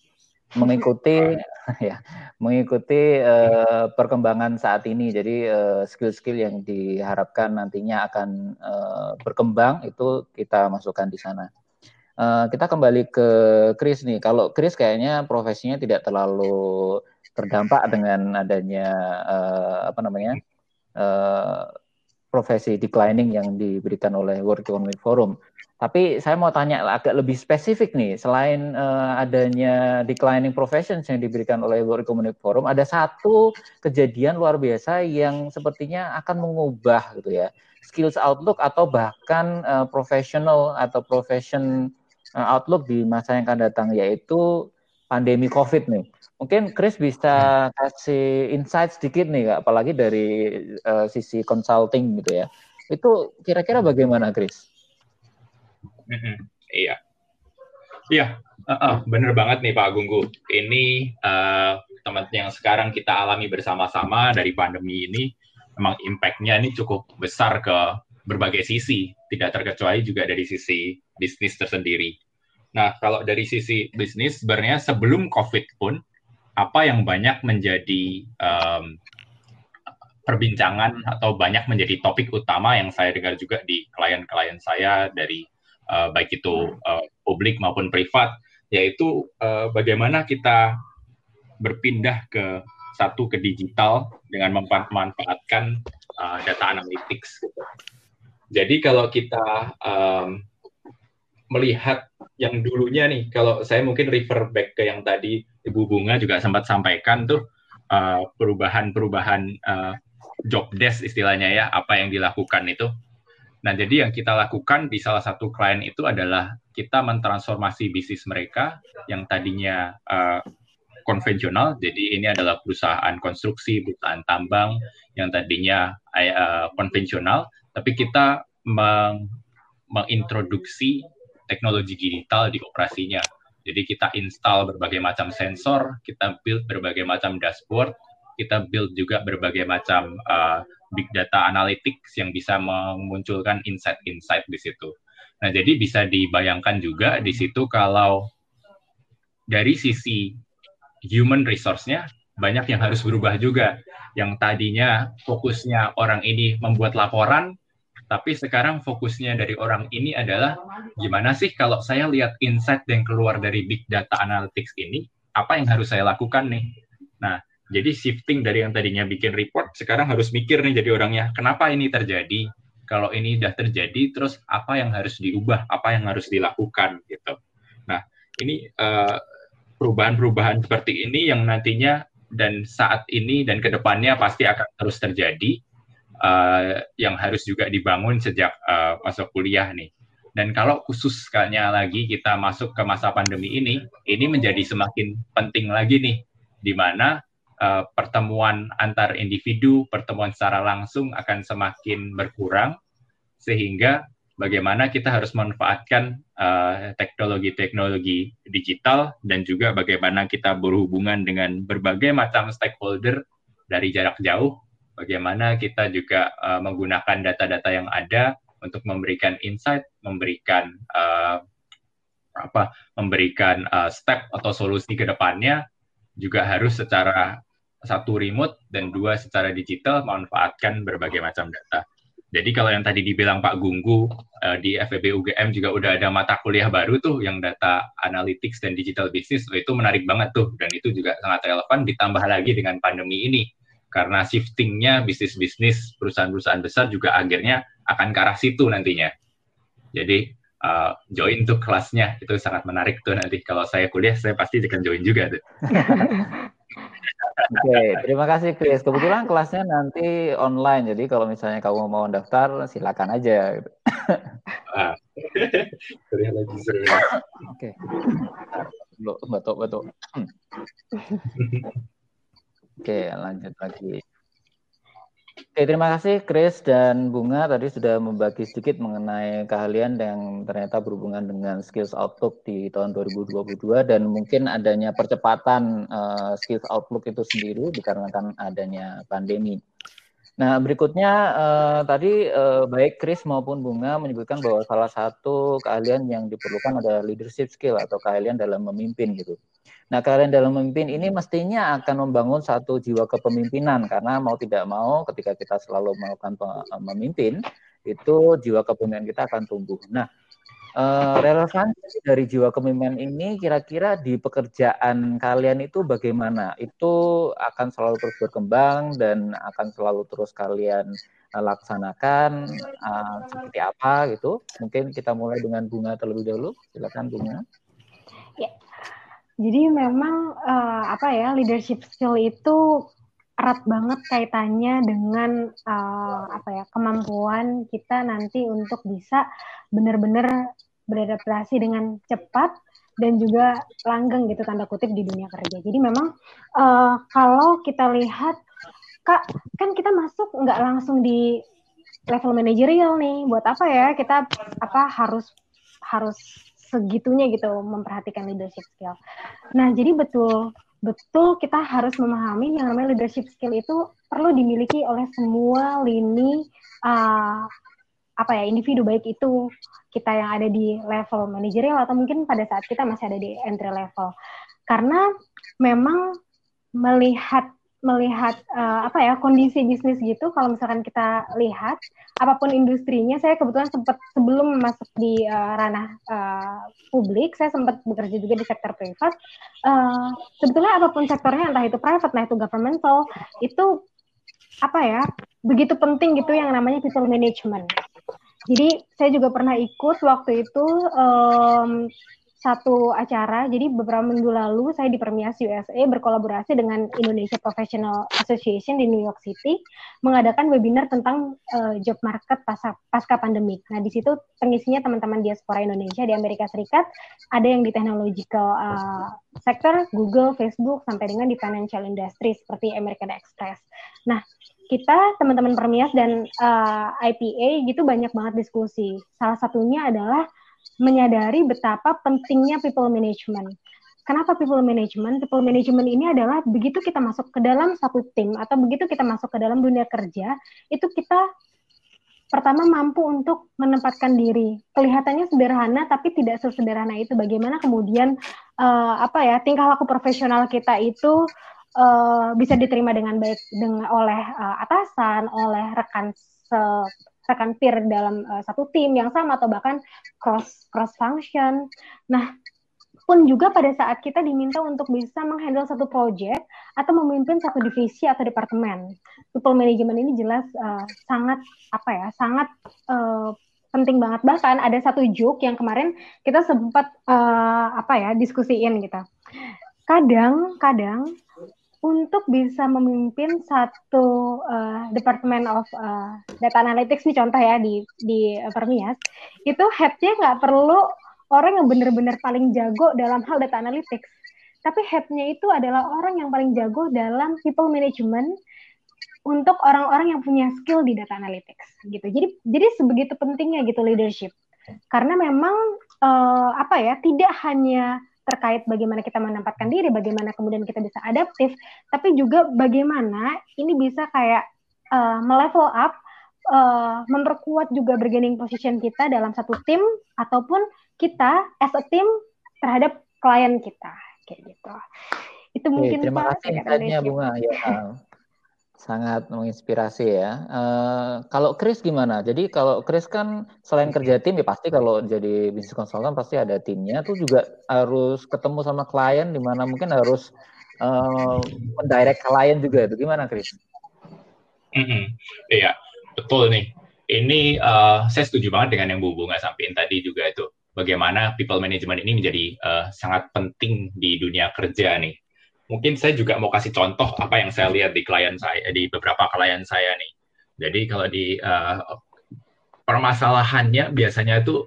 mengikuti ya mengikuti uh, perkembangan saat ini. Jadi skill-skill uh, yang diharapkan nantinya akan uh, berkembang itu kita masukkan di sana. Uh, kita kembali ke Chris nih. Kalau Chris kayaknya profesinya tidak terlalu terdampak dengan adanya uh, apa namanya uh, profesi declining yang diberikan oleh World Economic Forum. Tapi saya mau tanya agak lebih spesifik nih, selain uh, adanya declining professions yang diberikan oleh World Economic Forum, ada satu kejadian luar biasa yang sepertinya akan mengubah gitu ya skills outlook atau bahkan uh, professional atau profession Eh, outlook di masa yang akan datang yaitu pandemi COVID nih. Mungkin Chris bisa kasih insight sedikit nih, apalagi dari uh, sisi consulting gitu ya. Itu kira-kira bagaimana, Chris? Mm-hmm. Iya, iya, uh, bener banget nih Pak Gunggu. Ini uh, teman yang sekarang kita alami bersama-sama dari pandemi ini, memang impact-nya ini cukup besar ke berbagai sisi, tidak terkecuali juga dari sisi bisnis tersendiri. Nah, kalau dari sisi bisnis, sebenarnya sebelum COVID pun, apa yang banyak menjadi um, perbincangan atau banyak menjadi topik utama yang saya dengar juga di klien-klien saya dari uh, baik itu uh, publik maupun privat, yaitu uh, bagaimana kita berpindah ke satu ke digital dengan memanfaatkan uh, data analytics. Jadi kalau kita um, melihat yang dulunya nih, kalau saya mungkin refer back ke yang tadi Ibu Bunga juga sempat sampaikan tuh perubahan-perubahan uh, job desk istilahnya ya, apa yang dilakukan itu. Nah, jadi yang kita lakukan di salah satu klien itu adalah kita mentransformasi bisnis mereka yang tadinya uh, konvensional, jadi ini adalah perusahaan konstruksi, perusahaan tambang yang tadinya uh, konvensional, tapi kita meng mengintroduksi teknologi digital di operasinya. Jadi kita install berbagai macam sensor, kita build berbagai macam dashboard, kita build juga berbagai macam uh, big data analytics yang bisa memunculkan insight-insight di situ. Nah, jadi bisa dibayangkan juga di situ kalau dari sisi human resource-nya banyak yang harus berubah juga. Yang tadinya fokusnya orang ini membuat laporan, tapi sekarang fokusnya dari orang ini adalah gimana sih kalau saya lihat insight yang keluar dari big data analytics ini, apa yang harus saya lakukan nih? Nah, jadi shifting dari yang tadinya bikin report, sekarang harus mikir nih jadi orangnya, kenapa ini terjadi? Kalau ini sudah terjadi, terus apa yang harus diubah? Apa yang harus dilakukan gitu? Nah, ini uh, perubahan-perubahan seperti ini yang nantinya dan saat ini dan ke depannya pasti akan terus terjadi uh, yang harus juga dibangun sejak uh, masuk kuliah nih. Dan kalau khusus kayaknya lagi kita masuk ke masa pandemi ini, ini menjadi semakin penting lagi nih, di mana uh, pertemuan antar individu, pertemuan secara langsung akan semakin berkurang, sehingga bagaimana kita harus memanfaatkan teknologi-teknologi uh, digital dan juga bagaimana kita berhubungan dengan berbagai macam stakeholder dari jarak jauh bagaimana kita juga uh, menggunakan data-data yang ada untuk memberikan insight, memberikan uh, apa, memberikan uh, step atau solusi ke depannya juga harus secara satu remote dan dua secara digital memanfaatkan berbagai macam data. Jadi kalau yang tadi dibilang Pak Gunggu uh, di FEB UGM juga udah ada mata kuliah baru tuh yang data analytics dan digital business itu menarik banget tuh dan itu juga sangat relevan ditambah lagi dengan pandemi ini karena shiftingnya bisnis-bisnis perusahaan-perusahaan besar juga akhirnya akan ke arah situ nantinya. Jadi uh, join tuh kelasnya itu sangat menarik tuh nanti kalau saya kuliah saya pasti akan join juga tuh. Oke, okay, terima kasih Chris. Kebetulan kelasnya nanti online, jadi kalau misalnya kamu mau daftar silakan aja. Ah. Oke, betul betul. Oke, lanjut lagi. Oke, terima kasih Chris dan Bunga tadi sudah membagi sedikit mengenai keahlian yang ternyata berhubungan dengan skills outlook di tahun 2022 dan mungkin adanya percepatan uh, skills outlook itu sendiri dikarenakan adanya pandemi. Nah, berikutnya uh, tadi uh, baik Chris maupun Bunga menyebutkan bahwa salah satu keahlian yang diperlukan adalah leadership skill atau keahlian dalam memimpin gitu. Nah, keahlian dalam memimpin ini mestinya akan membangun satu jiwa kepemimpinan karena mau tidak mau ketika kita selalu melakukan memimpin itu jiwa kepemimpinan kita akan tumbuh. Nah, Uh, relevansi dari jiwa kepemimpinan ini kira-kira di pekerjaan kalian itu bagaimana? Itu akan selalu terus berkembang dan akan selalu terus kalian uh, laksanakan seperti apa gitu? Mungkin kita mulai dengan bunga terlebih dahulu. Silakan bunga. Ya. Jadi memang uh, apa ya leadership skill itu erat banget kaitannya dengan uh, apa ya kemampuan kita nanti untuk bisa benar-benar beradaptasi dengan cepat dan juga langgeng gitu tanda kutip di dunia kerja. Jadi memang uh, kalau kita lihat kak kan kita masuk nggak langsung di level manajerial nih. Buat apa ya kita apa harus harus segitunya gitu memperhatikan leadership skill. Nah jadi betul betul kita harus memahami yang namanya leadership skill itu perlu dimiliki oleh semua lini uh, apa ya individu baik itu kita yang ada di level manajerial atau mungkin pada saat kita masih ada di entry level karena memang melihat melihat uh, apa ya kondisi bisnis gitu kalau misalkan kita lihat apa pun industrinya saya kebetulan sempat sebelum masuk di uh, ranah uh, publik saya sempat bekerja juga di sektor privat. Uh, sebetulnya apa pun sektornya entah itu private entah itu governmental itu apa ya begitu penting gitu yang namanya people management. Jadi saya juga pernah ikut waktu itu um, satu acara. Jadi beberapa minggu lalu saya di Permias USA berkolaborasi dengan Indonesia Professional Association di New York City mengadakan webinar tentang uh, job market pasca, pasca pandemik. Nah di situ pengisinya teman-teman diaspora Indonesia di Amerika Serikat, ada yang di technological uh, sector, Google, Facebook, sampai dengan di financial industry seperti American Express. Nah kita teman-teman Permias dan uh, eh, IPA gitu banyak banget diskusi. Salah satunya adalah menyadari betapa pentingnya people management. Kenapa people management? People management ini adalah begitu kita masuk ke dalam satu tim atau begitu kita masuk ke dalam dunia kerja, itu kita pertama mampu untuk menempatkan diri. Kelihatannya sederhana tapi tidak sesederhana itu. Bagaimana kemudian uh, apa ya tingkah laku profesional kita itu uh, bisa diterima dengan baik dengan oleh uh, atasan, oleh rekan se rekan peer dalam uh, satu tim yang sama atau bahkan cross cross function. Nah, pun juga pada saat kita diminta untuk bisa menghandle satu project atau memimpin satu divisi atau departemen. People management ini jelas uh, sangat apa ya, sangat uh, penting banget. Bahkan ada satu joke yang kemarin kita sempat uh, apa ya diskusiin gitu. Kadang, kadang untuk bisa memimpin satu uh, departemen of uh, data analytics nih contoh ya di di uh, Permias itu headnya nggak perlu orang yang benar-benar paling jago dalam hal data analytics. Tapi headnya itu adalah orang yang paling jago dalam people management untuk orang-orang yang punya skill di data analytics gitu. Jadi jadi sebegitu pentingnya gitu leadership. Karena memang uh, apa ya tidak hanya terkait bagaimana kita menempatkan diri, bagaimana kemudian kita bisa adaptif, tapi juga bagaimana ini bisa kayak uh, melevel up, uh, memperkuat juga bargaining position kita dalam satu tim ataupun kita as a team terhadap klien kita kayak gitu. Itu mungkin Oke, terima kasih insight Bunga. Ya, sangat menginspirasi ya. Uh, kalau Chris gimana? Jadi kalau Chris kan selain kerja tim ya pasti kalau jadi bisnis konsultan pasti ada timnya. Tuh juga harus ketemu sama klien di mana mungkin harus uh, mendirect klien juga. Itu gimana Chris? Mm -hmm. Iya betul nih. Ini uh, saya setuju banget dengan yang Bu Bunga sampaikan tadi juga itu. Bagaimana people management ini menjadi uh, sangat penting di dunia kerja nih mungkin saya juga mau kasih contoh apa yang saya lihat di klien saya di beberapa klien saya nih. Jadi kalau di uh, permasalahannya biasanya itu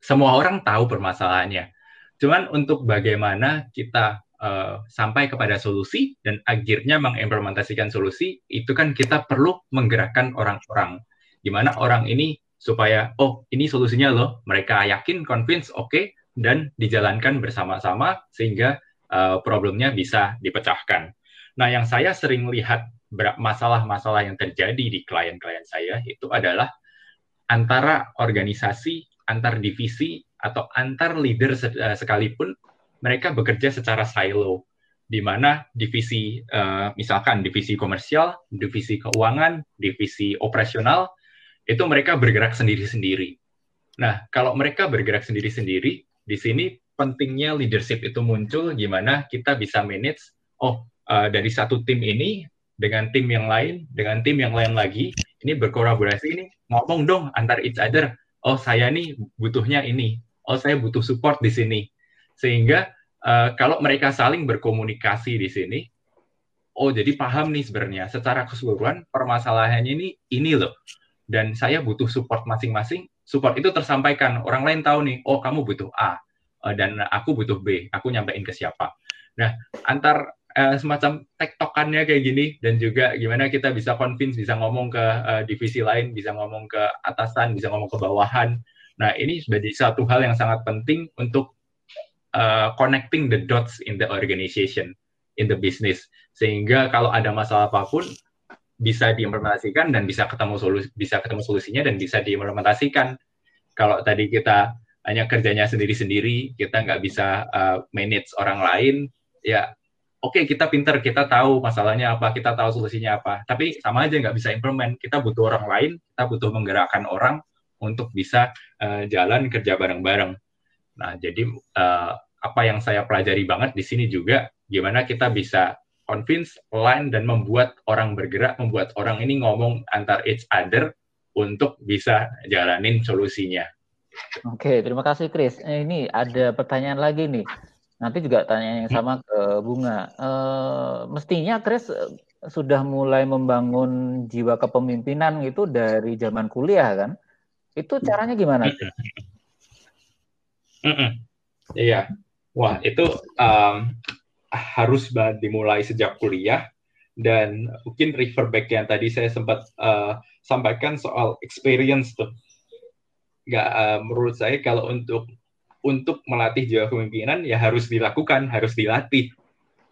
semua orang tahu permasalahannya. Cuman untuk bagaimana kita uh, sampai kepada solusi dan akhirnya mengimplementasikan solusi itu kan kita perlu menggerakkan orang-orang. Gimana orang ini supaya oh ini solusinya loh, mereka yakin, convince, oke okay, dan dijalankan bersama-sama sehingga uh, problemnya bisa dipecahkan. Nah, yang saya sering lihat masalah-masalah yang terjadi di klien-klien saya itu adalah antara organisasi, antar divisi, atau antar leader eh, sekalipun mereka bekerja secara silo, di mana divisi, uh, misalkan divisi komersial, divisi keuangan, divisi operasional, itu mereka bergerak sendiri-sendiri. Nah, kalau mereka bergerak sendiri-sendiri, di sini pentingnya leadership itu muncul gimana kita bisa manage oh uh, dari satu tim ini dengan tim yang lain dengan tim yang lain lagi ini berkolaborasi ini ngomong dong antar each other oh saya nih butuhnya ini oh saya butuh support di sini. Sehingga uh, kalau mereka saling berkomunikasi di sini oh jadi paham nih sebenarnya secara keseluruhan permasalahannya ini ini loh. Dan saya butuh support masing-masing support itu tersampaikan orang lain tahu nih oh kamu butuh A Eh, dan aku butuh B, aku nyampein ke siapa. Nah, antar uh, semacam tektokannya kayak gini dan juga gimana kita bisa convince, bisa ngomong ke uh, divisi lain, bisa ngomong ke atasan, bisa ngomong ke bawahan. Nah, ini menjadi satu hal yang sangat penting untuk uh, connecting the dots in the organization, in the business. Sehingga kalau ada masalah apa pun, bisa diimplementasikan dan bisa ketemu solusi bisa ketemu solusinya dan bisa diimplementasikan. Kalau tadi kita hanya kerjanya sendiri-sendiri, kita nggak bisa uh, manage orang lain, ya oke okay, kita pinter, kita tahu masalahnya apa, kita tahu solusinya apa, tapi sama aja nggak bisa implement. Kita butuh orang lain, kita butuh menggerakkan orang untuk bisa uh, jalan kerja bareng-bareng. Nah, jadi uh, apa yang saya pelajari banget di sini juga, gimana kita bisa convince, align, dan membuat orang bergerak, membuat orang ini ngomong antar each other untuk bisa jalanin solusinya. Oke, terima kasih Chris. Eh, ini ada pertanyaan lagi nih. Nanti juga tanya yang sama ke Bunga. E, mestinya Chris sudah mulai membangun jiwa kepemimpinan itu dari zaman kuliah kan? Itu caranya gimana? Iya. Wah, itu um, harus dimulai sejak kuliah dan mungkin refer back yang tadi saya sempat uh, sampaikan soal experience tuh. Gak uh, menurut saya kalau untuk untuk melatih jiwa kepemimpinan ya harus dilakukan, harus dilatih.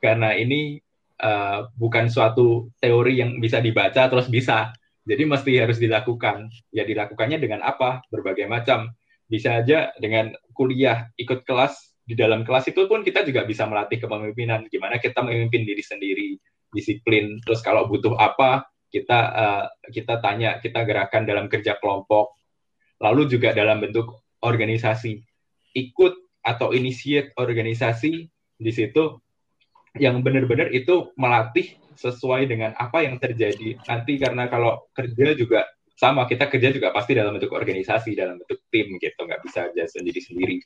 Karena ini uh, bukan suatu teori yang bisa dibaca terus bisa, jadi mesti harus dilakukan. Ya dilakukannya dengan apa? Berbagai macam. Bisa aja dengan kuliah, ikut kelas. Di dalam kelas itu pun kita juga bisa melatih kepemimpinan. Gimana kita memimpin diri sendiri, disiplin. Terus kalau butuh apa, kita uh, kita tanya, kita gerakan dalam kerja kelompok. Lalu juga dalam bentuk organisasi. Ikut atau initiate organisasi di situ yang benar-benar itu melatih sesuai dengan apa yang terjadi. Nanti karena kalau kerja juga sama kita kerja juga pasti dalam bentuk organisasi dalam bentuk tim gitu. Nggak bisa aja sendiri-sendiri.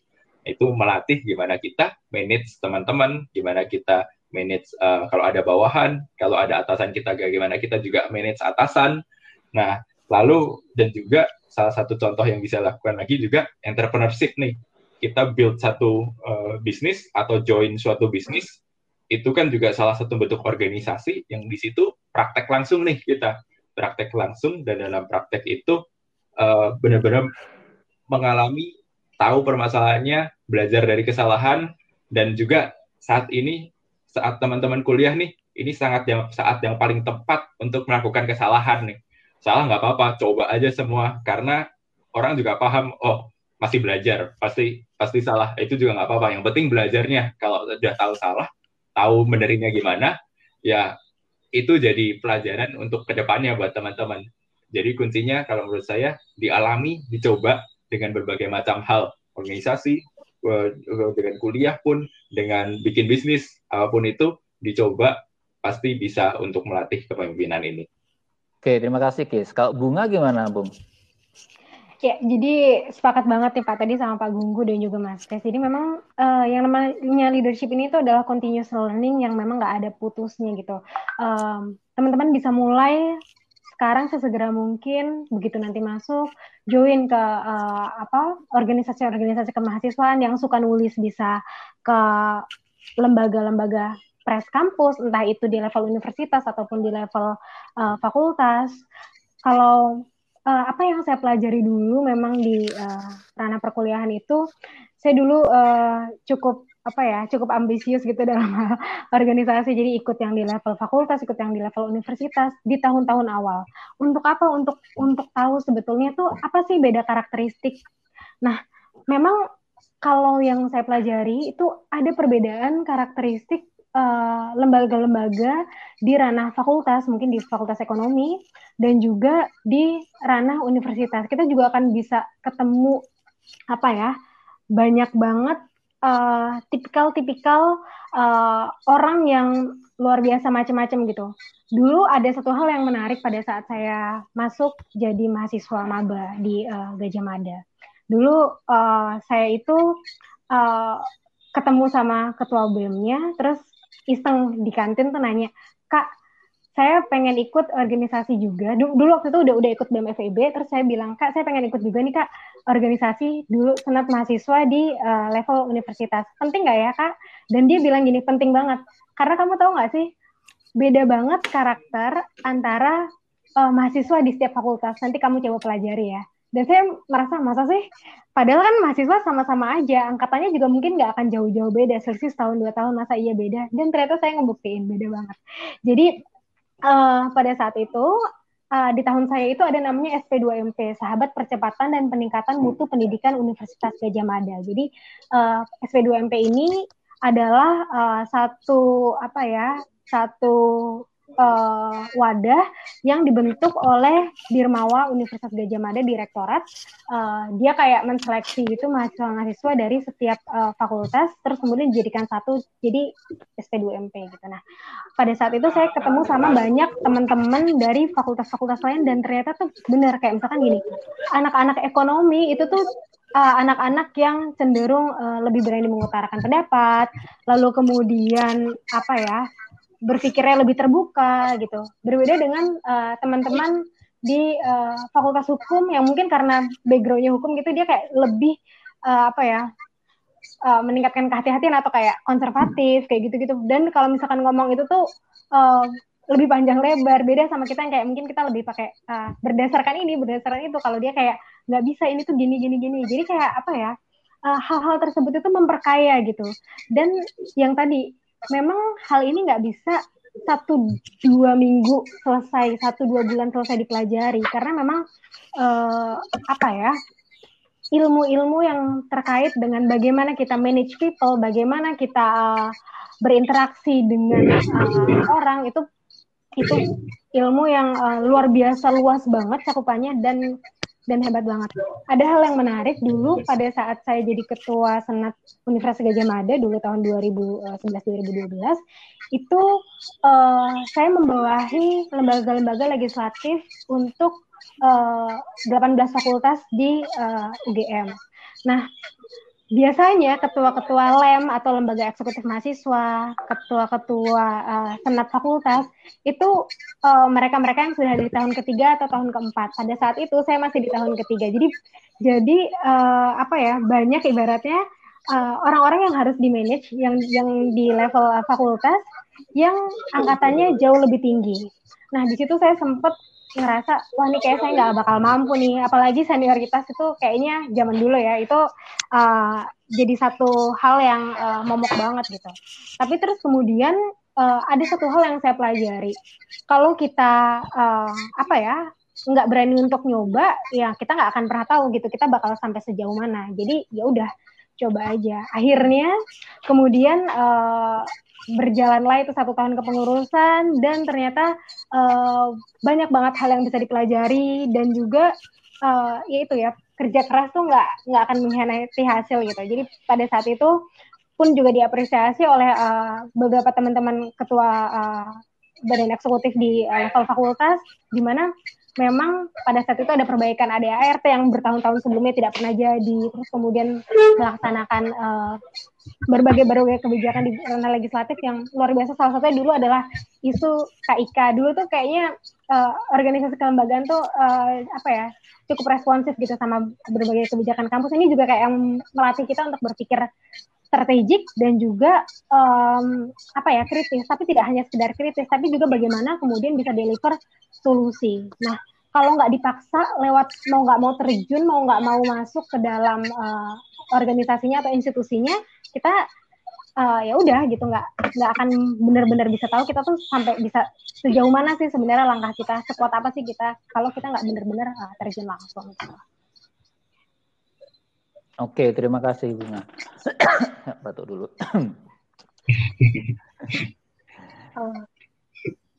Itu melatih gimana kita manage teman-teman gimana kita manage uh, kalau ada bawahan kalau ada atasan kita bagaimana kita juga manage atasan. Nah lalu dan juga salah satu contoh yang bisa lakukan lagi juga entrepreneurship nih. Kita build satu uh, bisnis atau join suatu bisnis itu kan juga salah satu bentuk organisasi yang di situ praktek langsung nih kita. Praktek langsung dan dalam praktek itu uh, benar-benar mengalami tahu permasalahannya belajar dari kesalahan dan juga saat ini saat teman-teman kuliah nih ini sangat yang saat yang paling tepat untuk melakukan kesalahan nih salah nggak apa-apa. Coba aja semua. Karena orang juga paham oh masih belajar. Pasti pasti salah. Itu juga nggak apa-apa. Yang penting belajarnya. Kalau sudah tahu salah tahu benerinnya gimana, ya itu jadi pelajaran untuk ke depannya buat teman-teman. Jadi kuncinya kalau menurut saya dialami, dicoba dengan berbagai macam hal, organisasi, eh, dengan kuliah pun, dengan bikin bisnis, apa pun itu dicoba pasti bisa untuk melatih kepemimpinan ini. Oke, terima kasih Kis. Kalau Bunga gimana, Bung? Ya, jadi sepakat banget nih Pak tadi sama Pak Gunggu dan juga Mas Kres. Jadi memang uh, yang namanya leadership ini itu adalah continuous learning yang memang nggak ada putusnya gitu. teman teman-teman bisa mulai sekarang sesegera mungkin begitu nanti masuk join ke uh, apa organisasi-organisasi kemahasiswaan yang suka nulis bisa ke lembaga-lembaga press kampus entah itu di level universitas ataupun di level uh, fakultas. Kalau uh, apa yang saya pelajari dulu memang di uh, ranah perkuliahan itu saya dulu uh, cukup apa ya cukup ambisius gitu dalam hal organisasi. Jadi ikut yang di level fakultas ikut yang di level universitas di tahun-tahun awal. Untuk apa? Untuk untuk tahu sebetulnya tuh apa sih beda karakteristik? Nah memang kalau yang saya pelajari itu ada perbedaan karakteristik lembaga-lembaga uh, di ranah fakultas, mungkin di fakultas ekonomi, dan juga di ranah universitas. Kita juga akan bisa ketemu apa ya banyak banget uh, tipikal-tipikal uh, orang yang luar biasa macam-macam gitu. Dulu ada satu hal yang menarik pada saat saya masuk jadi mahasiswa maba di uh, Gajah Mada. Dulu uh, saya itu uh, ketemu sama ketua BEM-nya, terus iseng di kantin tuh nanya, Kak, saya pengen ikut organisasi juga. Dulu, waktu itu udah udah ikut BEM FEB, terus saya bilang, Kak, saya pengen ikut juga nih, Kak, organisasi dulu senat mahasiswa di uh, level universitas. Penting nggak ya, Kak? Dan dia bilang gini, penting banget. Karena kamu tahu nggak sih, beda banget karakter antara uh, mahasiswa di setiap fakultas. Nanti kamu coba pelajari ya. Dan saya merasa, masa sih Padahal kan mahasiswa sama-sama aja, angkatannya juga mungkin nggak akan jauh-jauh beda, selisih setahun dua tahun masa iya beda. Dan ternyata saya ngebuktiin beda banget. Jadi uh, pada saat itu uh, di tahun saya itu ada namanya SP2MP, Sahabat Percepatan dan Peningkatan Mutu Pendidikan Universitas Gajah Mada. Jadi uh, SP2MP ini adalah uh, satu apa ya, satu uh, wadah yang dibentuk oleh Dirmawa Universitas Gajah Mada Direktorat. Uh, dia kayak menseleksi itu mahasiswa-mahasiswa dari setiap uh, fakultas, terus kemudian dijadikan satu jadi SP2MP gitu. Nah, pada saat itu saya ketemu sama banyak teman-teman dari fakultas-fakultas lain dan ternyata tuh benar kayak misalkan gini, anak-anak ekonomi itu tuh anak-anak uh, yang cenderung uh, lebih berani mengutarakan pendapat, lalu kemudian apa ya berpikirnya lebih terbuka gitu. Berbeda dengan uh, teman-teman di uh, fakultas hukum yang mungkin karena backgroundnya hukum gitu dia kayak lebih uh, apa ya uh, meningkatkan kehati-hatian atau kayak konservatif kayak gitu-gitu. Dan kalau misalkan ngomong itu tuh uh, lebih panjang lebar beda sama kita yang kayak mungkin kita lebih pakai uh, berdasarkan ini berdasarkan itu kalau dia kayak nggak bisa ini tuh gini gini gini jadi kayak apa ya hal-hal uh, tersebut itu memperkaya gitu dan yang tadi memang hal ini nggak bisa satu dua minggu selesai satu dua bulan selesai dipelajari. Karena memang uh, apa ya ilmu-ilmu yang terkait dengan bagaimana kita manage people, bagaimana kita uh, berinteraksi dengan uh, orang itu itu ilmu yang uh, luar biasa luas banget cakupannya dan dan hebat banget. Ada hal yang menarik dulu pada saat saya jadi ketua Senat Universitas Gajah Mada dulu tahun 2011-2012 eh, itu uh, saya membawahi lembaga-lembaga legislatif untuk uh, eh, 18 fakultas di uh, UGM. Nah, biasanya ketua-ketua lem atau lembaga eksekutif mahasiswa, ketua-ketua uh, senat fakultas itu mereka mereka-mereka yang sudah di tahun ketiga atau tahun keempat. Pada saat itu saya masih di tahun ketiga. Jadi jadi uh, apa ya banyak ibaratnya orang orang-orang yang harus di manage yang yang di level fakultas yang angkatannya jauh lebih tinggi. Nah di situ saya sempat ngerasa wah ini kayak saya nggak bakal mampu nih. Apalagi senioritas itu kayaknya zaman dulu ya itu uh, jadi satu hal yang uh, momok banget gitu. Tapi terus kemudian uh, ada satu hal yang saya pelajari. Kalau kita uh, apa ya nggak berani untuk nyoba ya kita nggak akan pernah tahu gitu kita bakal sampai sejauh mana. Jadi ya udah coba aja. Akhirnya kemudian uh, berjalanlah itu satu tahun kepengurusan dan ternyata uh, banyak banget hal yang bisa dipelajari dan juga uh, ya itu ya kerja keras tuh nggak nggak akan mengkhianati hasil gitu. Jadi pada saat itu pun juga diapresiasi oleh uh, beberapa teman-teman ketua uh, badan eksekutif di uh, level fakultas di mana memang pada saat itu ada perbaikan ADART yang bertahun-tahun sebelumnya tidak pernah jadi, terus kemudian melaksanakan uh, berbagai berbagai kebijakan di ranah legislatif yang luar biasa. Salah satunya dulu adalah isu KIK. Dulu tuh kayaknya uh, organisasi kelembagaan tuh uh, apa ya cukup responsif gitu sama berbagai kebijakan kampus. Ini juga kayak yang melatih kita untuk berpikir strategik dan juga um, apa ya kritis tapi tidak hanya sekedar kritis tapi juga bagaimana kemudian bisa deliver solusi nah kalau nggak dipaksa lewat mau nggak mau terjun mau nggak mau masuk ke dalam uh, organisasinya atau institusinya kita uh, ya udah gitu nggak nggak akan benar-benar bisa tahu kita tuh sampai bisa sejauh mana sih sebenarnya langkah kita sekuat apa sih kita kalau kita nggak benar-benar uh, terjun langsung gitu. Oke, terima kasih Bunga. Batuk dulu.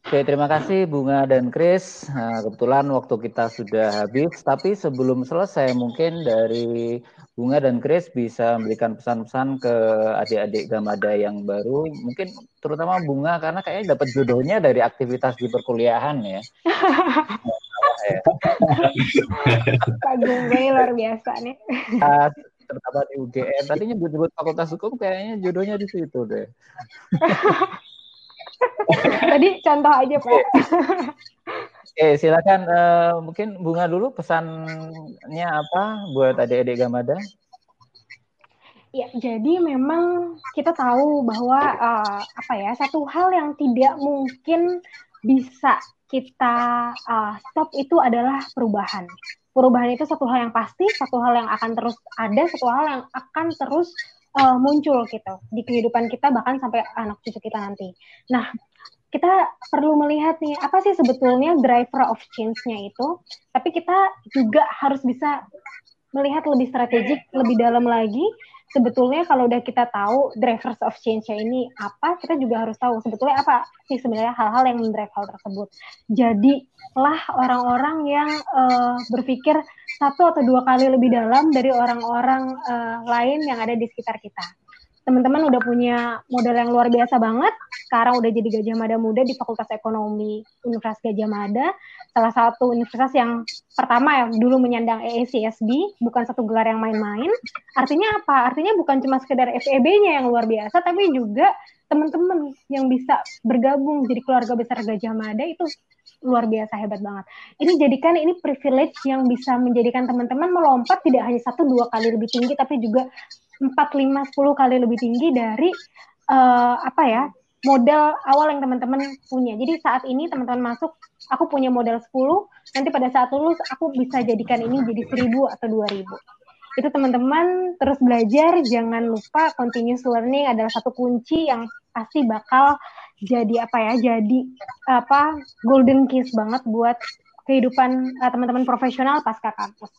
Oke, terima kasih Bunga dan Chris. Nah, kebetulan waktu kita sudah habis, tapi sebelum selesai mungkin dari Bunga dan Chris bisa memberikan pesan-pesan ke adik-adik Gamada yang baru, mungkin terutama Bunga karena kayaknya dapat jodohnya dari aktivitas di perkuliahan ya. Pak Gunggul luar biasa nih. Uh, terutama di UGM. Tadinya nyebut fakultas hukum kayaknya jodohnya di situ deh. Tadi contoh aja Pak. Oke, silakan uh, mungkin Bunga dulu pesannya apa buat adik-adik Gamada? Ya, jadi memang kita tahu bahwa uh, apa ya satu hal yang tidak mungkin bisa kita uh, stop itu adalah perubahan. Perubahan itu satu hal yang pasti, satu hal yang akan terus ada, satu hal yang akan terus uh, muncul gitu di kehidupan kita bahkan sampai anak cucu kita nanti. Nah, kita perlu melihat nih apa sih sebetulnya driver of change-nya itu, tapi kita juga harus bisa melihat lebih strategik, lebih dalam lagi. Sebetulnya kalau udah kita tahu drivers of change-nya ini apa, kita juga harus tahu sebetulnya apa sih sebenarnya hal-hal yang mendrive hal tersebut. Jadilah orang-orang yang uh, berpikir satu atau dua kali lebih dalam dari orang-orang uh, lain yang ada di sekitar kita teman-teman udah punya modal yang luar biasa banget. Sekarang udah jadi Gajah Mada Muda di Fakultas Ekonomi Universitas Gajah Mada. Salah satu universitas yang pertama yang dulu menyandang EACSB, bukan satu gelar yang main-main. Artinya apa? Artinya bukan cuma sekedar FEB-nya yang luar biasa, tapi juga teman-teman yang bisa bergabung jadi keluarga besar Gajah Mada itu luar biasa hebat banget. Ini jadikan ini privilege yang bisa menjadikan teman-teman melompat tidak hanya satu dua kali lebih tinggi, tapi juga 4, 5, 10 kali lebih tinggi dari uh, apa ya modal awal yang teman-teman punya. Jadi saat ini teman-teman masuk, aku punya modal 10, nanti pada saat lulus aku bisa jadikan ini jadi 1000 atau 2000. Itu teman-teman terus belajar, jangan lupa continuous learning adalah satu kunci yang pasti bakal jadi apa ya, jadi apa golden keys banget buat kehidupan uh, teman-teman profesional pasca kampus.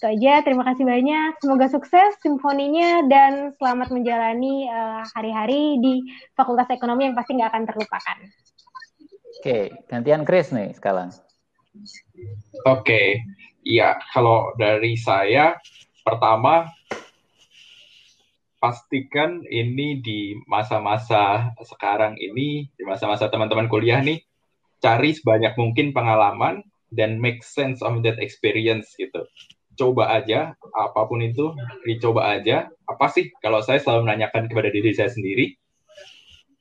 Itu aja, terima kasih banyak. Semoga sukses simfoninya dan selamat menjalani eh, hari-hari uh, di Fakultas Ekonomi yang pasti nggak akan terlupakan. Oke, gantian Chris nih sekarang. Oke, ya kalau dari saya pertama pastikan ini di masa-masa sekarang ini, di masa-masa teman-teman kuliah nih, cari sebanyak mungkin pengalaman dan make sense of that experience gitu coba aja apa pun itu dicoba aja. Apa sih? Kalau saya selalu menanyakan kepada diri saya sendiri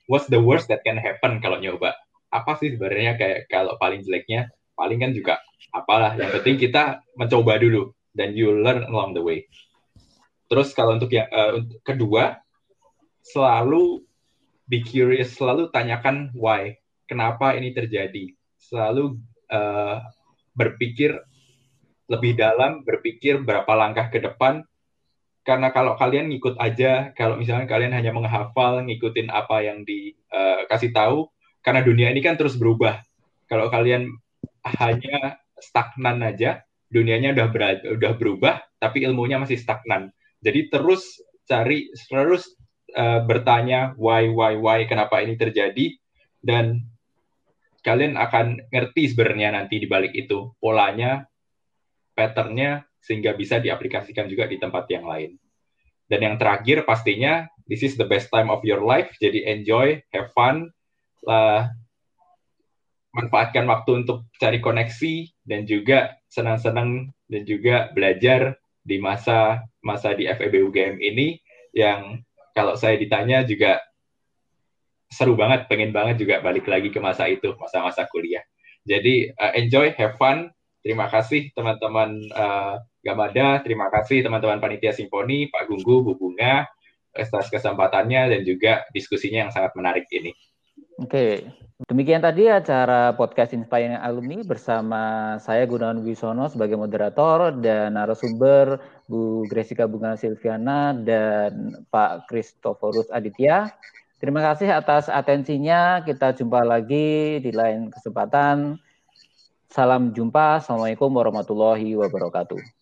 what's the worst that can happen kalau nyoba? Apa sih sebenarnya kayak kalau paling jeleknya? Paling kan juga apalah. Yang penting kita mencoba dulu dan you learn along the way. Terus kalau untuk yang uh, untuk kedua selalu be curious selalu tanyakan why kenapa ini terjadi. Selalu uh, berpikir lebih dalam, berpikir berapa langkah ke depan. Karena kalau kalian ngikut aja, kalau misalnya kalian hanya menghafal, ngikutin apa yang dikasih uh, tahu, karena dunia ini kan terus berubah. Kalau kalian hanya stagnan aja, dunianya udah ber, udah berubah, tapi ilmunya masih stagnan. Jadi terus cari, terus uh, bertanya why, why, why, kenapa ini terjadi, dan kalian akan ngerti sebenarnya nanti di balik itu polanya patternnya sehingga bisa diaplikasikan juga di tempat yang lain. Dan yang terakhir pastinya this is the best time of your life, jadi enjoy, have fun, lah, manfaatkan waktu untuk cari koneksi dan juga senang-senang dan juga belajar di masa masa di FEB UGM ini yang kalau saya ditanya juga seru banget, pengen banget juga balik lagi ke masa itu, masa-masa kuliah. Jadi uh, enjoy, have fun, Terima kasih teman-teman uh, Gamada, terima kasih teman-teman panitia Simponi, Pak Gunggu, Bu Bunga, atas kesempatannya dan juga diskusinya yang sangat menarik ini. Oke, demikian tadi acara podcast Inspiring Alumni bersama saya Gunawan Wisono sebagai moderator dan narasumber Bu Gresika Bunga Silviana dan Pak Kristoforus Aditya. Terima kasih atas atensinya. Kita jumpa lagi di lain kesempatan. Salam jumpa. Assalamualaikum warahmatullahi wabarakatuh.